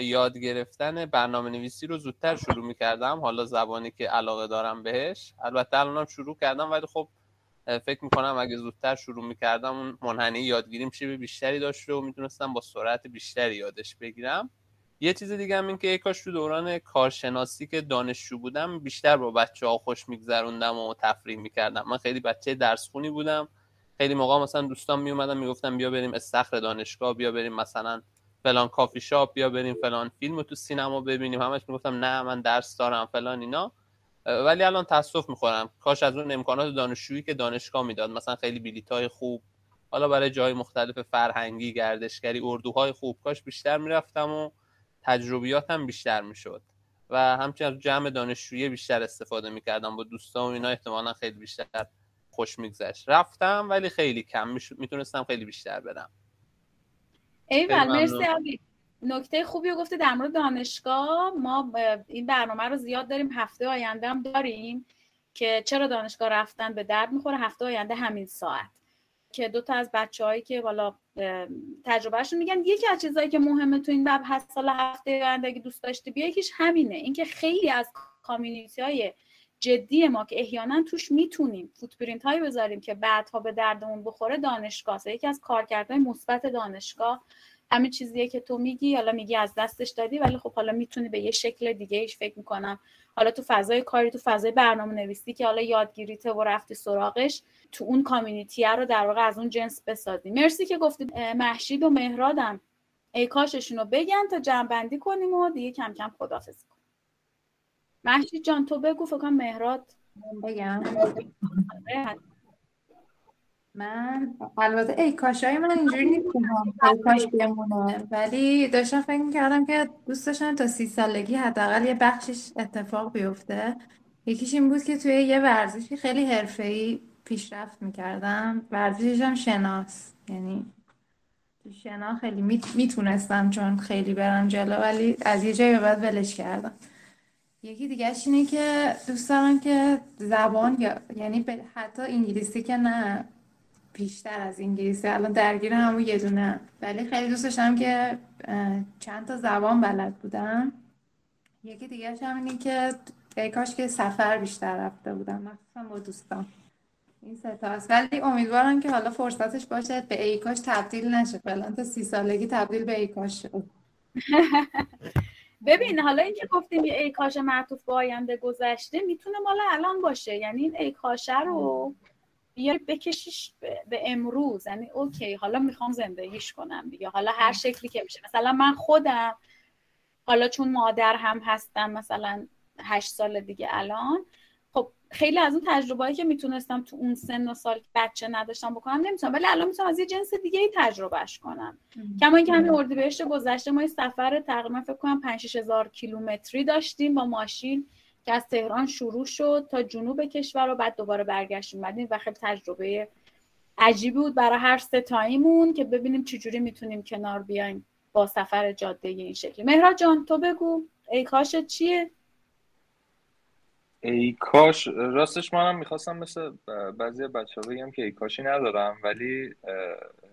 یاد گرفتن برنامه نویسی رو زودتر شروع می‌کردم. حالا زبانی که علاقه دارم بهش. البته الانم شروع کردم ولی خب فکر می‌کنم اگه زودتر شروع می‌کردم اون منحنی یادگیریم شیب بیشتری داشته و می‌تونستم با سرعت بیشتری یادش بگیرم. یه چیز دیگه هم این که کاش تو دوران کارشناسی که دانشجو بودم بیشتر با بچه ها خوش میگذروندم و تفریح می‌کردم. من خیلی بچه درس خونی بودم. خیلی موقع مثلا دوستان می اومدن می‌گفتن بیا بریم استخر دانشگاه بیا بریم مثلا فلان کافی شاپ بیا بریم فلان فیلم تو سینما ببینیم. همش می‌گفتم نه من درس دارم فلان اینا. ولی الان تاسف می‌خورم. کاش از اون امکانات دانشجویی که دانشگاه می‌داد مثلا خیلی بلیط های خوب حالا برای جای مختلف فرهنگی گردشگری اردوهای خوب کاش بیشتر می‌رفتم و تجربیاتم بیشتر می‌شد. و همچنین از جمع دانشجویی بیشتر استفاده می‌کردم با دوستان و اینا احتمالا خیلی بیشتر خوش میگذشت. رفتم ولی خیلی کم می‌تونستم خیلی بیشتر برم. ایول مرسی علی نکته خوبی رو گفته در مورد دانشگاه. ما این برنامه رو زیاد داریم هفته آینده هم داریم که چرا دانشگاه رفتن به درد می‌خوره؟ هفته آینده همین ساعت. که دو تا از بچههایی که بالا تجربهشون میگن یکی از چیزهایی که مهمه تو این مبحث سال هفته آینده اگه دوست داشتی بیا یکیش همینه. اینکه خیلی از کامیونیتی های جدی ما که احیانا توش می‌تونیم فوتپرینت هایی بذاریم که بعدها به دردمون بخوره دانشگاه. یکی از کارکردهای مثبت دانشگاه همین چیزیه که تو میگی حالا میگی از دستش دادی ولی خب حالا می‌تونی به یه شکل دیگه ایش فکر می‌کنم. حالا تو فضای کاری تو فضای برنامه نویسی که حالا یادگیریته و رفتی سراغش تو اون کامیونیتی رو در واقع از اون جنس بسازی. مرسی که گفتی محشید و مهرادم. ای کاششون رو بگن تا جمع کنیم و دیگه کم کم خدافزی محشید جان تو بگو فکر مهراد بگم. من البته ای کاشای من اینجوری نیستم کاش بمونه ولی داشتم فکر می‌کردم که دوست داشتم تا سی سالگی حداقل یه بخشش اتفاق بیفته. یکیش این بود که توی یه ورزشی خیلی حرفه‌ای پیشرفت می‌کردم. ورزشش هم شناس. یعنی تو شنا خیلی می‌تونستم چون خیلی برم جلو ولی از یه جایی به بعد ولش کردم. یکی دیگه اینه که دوست دارم که زبان یا یعنی حتی انگلیسی که نه. بیشتر از انگلیسی. الان درگیر همون یه دونه. ولی خیلی دوست داشتم که چند تا زبان بلد بودم. یکی دیگه هم اینه که ای کاش که سفر بیشتر رفته بودم. مخصوصا با دوستان. این سه است. ولی امیدوارم که حالا فرصتش باشه به ای کاش تبدیل نشه. فعلا تا سی سالگی تبدیل به ای کاش شد. [LAUGHS] ببین حالا اینکه گفتیم یه ای کاش معطوف به آینده گذشته می‌تونه مال الان باشه. یعنی این ای کاشه رو بیای بکشیش به امروز. یعنی اوکی حالا می‌خوام زندگیش کنم دیگه. حالا هر شکلی که میشه. مثلا من خودم حالا چون مادر هم هستم مثلا هشت سال دیگه الان خیلی از اون تجربه‌ای که می‌تونستم تو اون سن و سال بچه نداشتم بکنم نمی‌تونم. ولی الان می‌تونم از یه جنس دیگه ای تجربهش کنم. کما اینکه همین اردیبهشت گذشته ما یه سفر تقریبا فکر کنم 5 هزار کیلومتری داشتیم با ماشین که از تهران شروع شد تا جنوب کشور و بعد دوباره برگشت اومدیم و خیلی تجربه عجیبی بود برای هر ستاییمون که ببینیم چجوری می‌تونیم کنار بیایم با سفر جاده این شکلی. مهرا جان تو بگو. ای کاش چیه؟ ای کاش راستش منم می‌خواستم مثل بعضی بچه ها بگم که ای کاشی ندارم ولی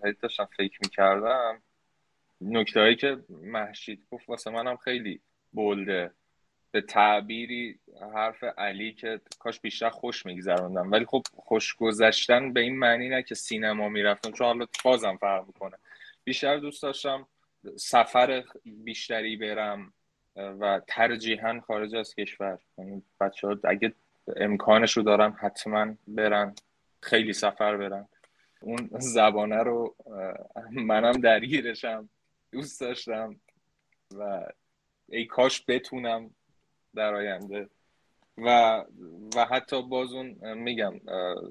هیچ داشتم فکر می‌کردم. نکته هایی که محشید گفت واسه منم خیلی بولده به تعبیری حرف علی که کاش بیشتر خوش میگذروندم. ولی خب خوش گذشتن به این معنی نه که سینما می‌رفتم چون حالا بازم فرق می‌کنه. بیشتر دوست داشتم سفر بیشتری برم. و ترجیحا خارج از کشور. یعنی بچه ها اگه امکانش رو دارم حتما برن خیلی سفر برن. اون زبانه رو منم درگیرشم دوست داشتم و ای کاش بتونم در آینده. و و حتی باز اون میگم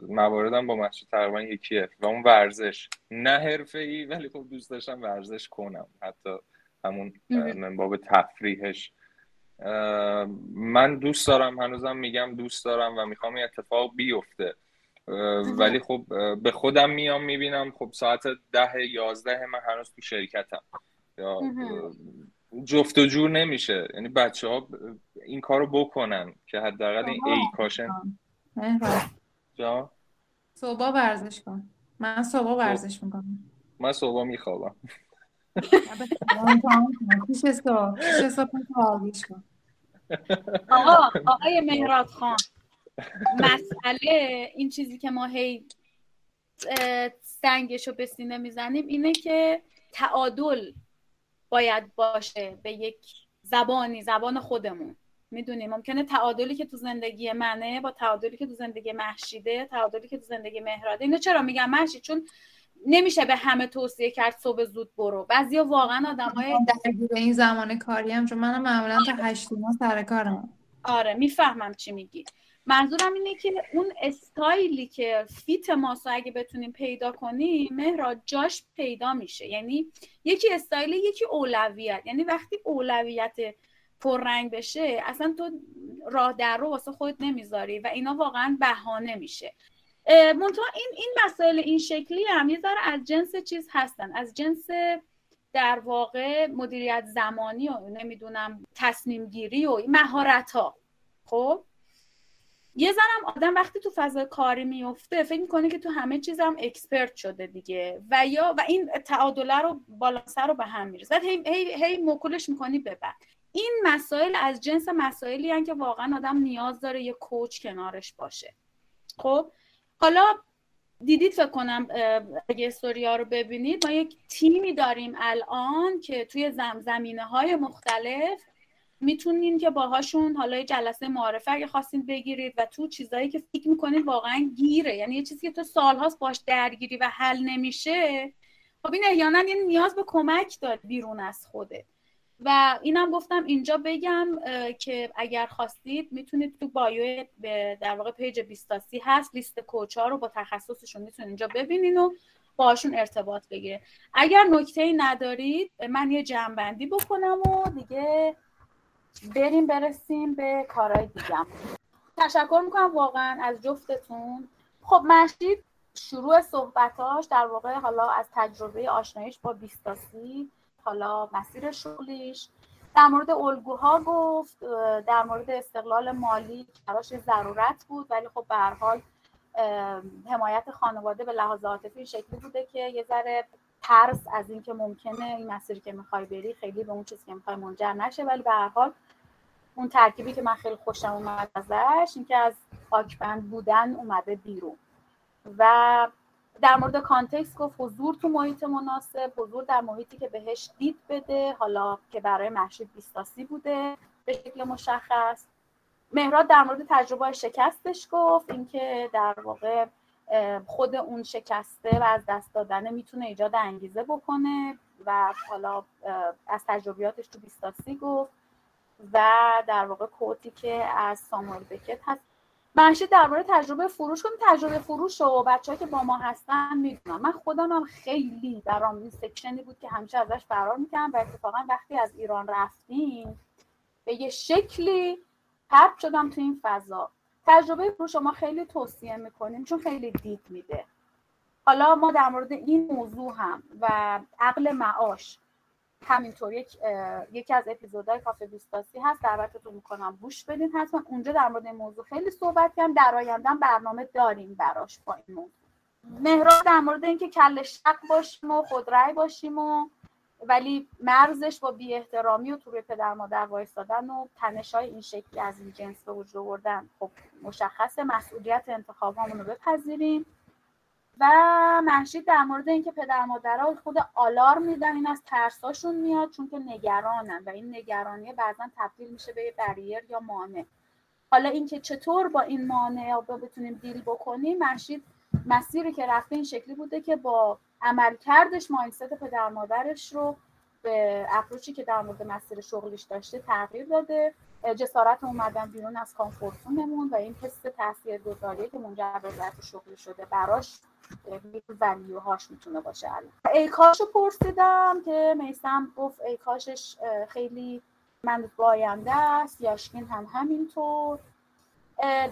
مواردم با محشید تقریبا یکیه و اون ورزش. نه حرفه ای ولی خب دوست داشتم ورزش کنم. حتی همون من باب تفریحش. من دوست دارم هنوزم میگم دوست دارم و می‌خوام این اتفاق بیفته. ولی خب به خودم میام می‌بینم. خب ساعت ده یازده من هنوز تو شرکتم. یا جفت و جور نمیشه. یعنی بچه ها این کارو بکنن که حداقل این ای کاشن جا؟ صبح ورزش کن. من صبح ورزش می‌کنم. من صبح میخوابم. [LAUGHS] آقا آقای مهراد خان مسئله این چیزی که ما هی سنگش رو به سینه می‌زنیم اینه که تعادل باید باشه به یک زبانی زبان خودمون. می‌دونی ممکنه تعادلی که تو زندگی منه با تعادلی که تو زندگی محشیده تعادلی که تو زندگی مهراده اینو چرا میگم محشید چون نمیشه به همه توصیه کرد صبح زود برو. بعضیا واقعا آدمای درگیر این زمان کاری هم چون منم معمولا تا هشت سر کارم. آره می‌فهمم چی میگی. منظورم اینه که اون استایلی که فیت ماسو اگه بتونیم پیدا کنیم مهرا جاش پیدا میشه. یعنی یکی استایل یکی اولویت. یعنی وقتی اولویت پررنگ بشه اصلا تو راه در رو واسه خودت نمی‌ذاری و اینا واقعا بهانه میشه. منتها این این مسائل این شکلی هم یه ذره از جنس چیز هستن. از جنس در واقع مدیریت زمانی و نمی‌دونم تصمیم گیری و مهارت ها خب؟ یه زنم آدم وقتی تو فضای کاری میفته فکر می‌کنه که تو همه چیز هم expert شده دیگه. و یا و این تعادله رو بالانسه رو به هم می‌رسه هی, هی, هی مکولش می‌کنی ببر این مسائل از جنس مسائلی هن که واقعا آدم نیاز داره یه کوچ کنارش باشه. خب؟ حالا دیدید فکر کنم اگه استوریا رو ببینید ما یک تیمی داریم الان که توی زم زمینه های مختلف می‌تونین که باهاشون حالا جلسه معارفه اگه خواستین بگیرید و تو چیزایی که فکر می‌کنید واقعا گیره. یعنی یه چیزی که تو سالهاست باش درگیری و حل نمیشه خب این احیانا یه نیاز به کمک داد بیرون از خوده و اینم گفتم اینجا بگم که اگر خواستید می‌تونید تو بایو در واقع پیج بیستاسی هست لیست کوچ ها رو با تخصصشون می‌تونید اینجا ببینین و باشون ارتباط بگیره اگر نکته ای ندارید من یه جنبندی بکنم و دیگه بریم برسیم به کارهای دیگم. تشکر می‌کنم واقعا از جفتتون. خب مشید شروع صحبتاش در واقع حالا از تجربه آشنایش با بیستاسی. حالا مسیر شغلیش. در مورد الگوها گفت در مورد استقلال مالی براش ضرورت بود ولی خب به هر حال حمایت خانواده به لحاظ عاطفی شکلی بوده که یه ذره ترس از اینکه ممکنه این مسیری که می‌خوای بری خیلی به اون چیزی که می‌خوای منجر نشه. ولی به هر حال اون ترکیبی که من خیلی خوشم اومد ازش اینکه از خاکبند بودن اومده بیرون. و در مورد کانتکست گفت حضور تو محیط مناسب حضور در محیطی که بهش دید بده حالا که برای محشید بیستاسی بوده به شکل مشخص. مهراد در مورد تجربه شکستش گفت اینکه در واقع خود اون شکسته و از دست دادن می‌تونه ایجاد انگیزه بکنه و حالا از تجربیاتش تو بیستاسی گفت و در واقع کوتی که از ساموئل بکت منشه درباره تجربه فروش کنیم. تجربه فروش و بچه که با ما هستن می‌دونم من خودم هم خیلی برام این سکشنی بود که همیشه ازش فرار می‌کنم و اتفاقا وقتی از ایران رفتیم به یه شکلی پرد شدم تو این فضا. تجربه فروش ما خیلی توصیه می‌کنیم چون خیلی دید میده. حالا ما در مورد این موضوع هم و عقل معاش همینطور یک یکی از اپیزودهای کافه بیستاسی هست. دعوتتون می‌کنم. گوش بدین حتما. اونجا در مورد این موضوع خیلی صحبت کردم در آینده برنامه داریم براش با این موضوع. مهراد در مورد اینکه کل شق باشیم و خودرأی باشیم و ولی مرزش با بی احترامی و تو روی پدر مادر وایستادن و تنش های این شکلی از این جنس به وجود آوردن. خب مشخص مسئولیت انتخاب رو بپذیریم. و محشید در مورد اینکه پدر مادرها خود آلار میدن این از ترساشون میاد چون که نگرانن و این نگرانی بعضا تبدیل میشه به بریر یا مانع. حالا اینکه چطور با این مانع بتونیم دیل بکنیم محشید مسیری که رفته این شکلی بوده که با عملکردش مایندست پدر مادرش رو به اپروچی که در مورد مسیر شغلیش داشته تغییر داده. جسارت اومدن بیرون از کامفورتونمون و این حس گذاری که منجر به ظرف شغلی شده براش ولیوهاش می‌تونه باشه الان. ای کاشو پرسیدم که میسم گفت ای کاشش خیلی من باینده است یاشکین هم همینطور.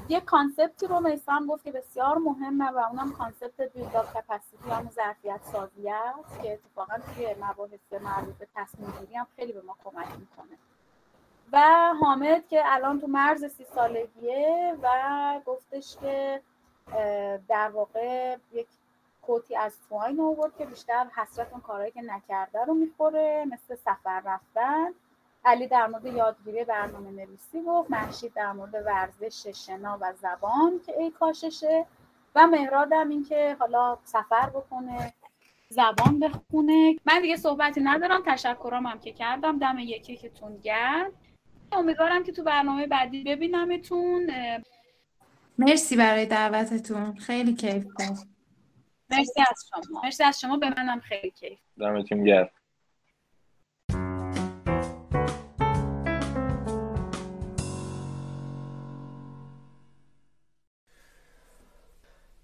یه کانسپتی رو میسم گفت که بسیار مهمه و اونم کانسپت بیلداپ کپاسیتی هم ظرفیت سازی است که اتفاقا توی مباحث مربوط به تصمیم گیری هم خیلی به ما کمک می‌کنه. و حامد که الان تو مرز سی سالگیه و گفتش که در واقع یک کوتی از تواین آورد که بیشتر حسرت اون کارهایی که نکرده رو می‌خوره مثل سفر رفتن. علی در مورد یادگیری برنامه نویسی گفت محشید در مورد ورزش شنا و زبان که ای کاششه. و مهرادم این که حالا سفر بکنه زبان بخونه. من دیگه صحبتی ندارم تشکرام هم که کردم. دم یکی که تون گرد امیدوارم که تو برنامه بعدی ببینمتون. مرسی برای دعوتتون. خیلی کیف مرسی از شما. مرسی از شما. به منم خیلی کیف. دمتون گرم.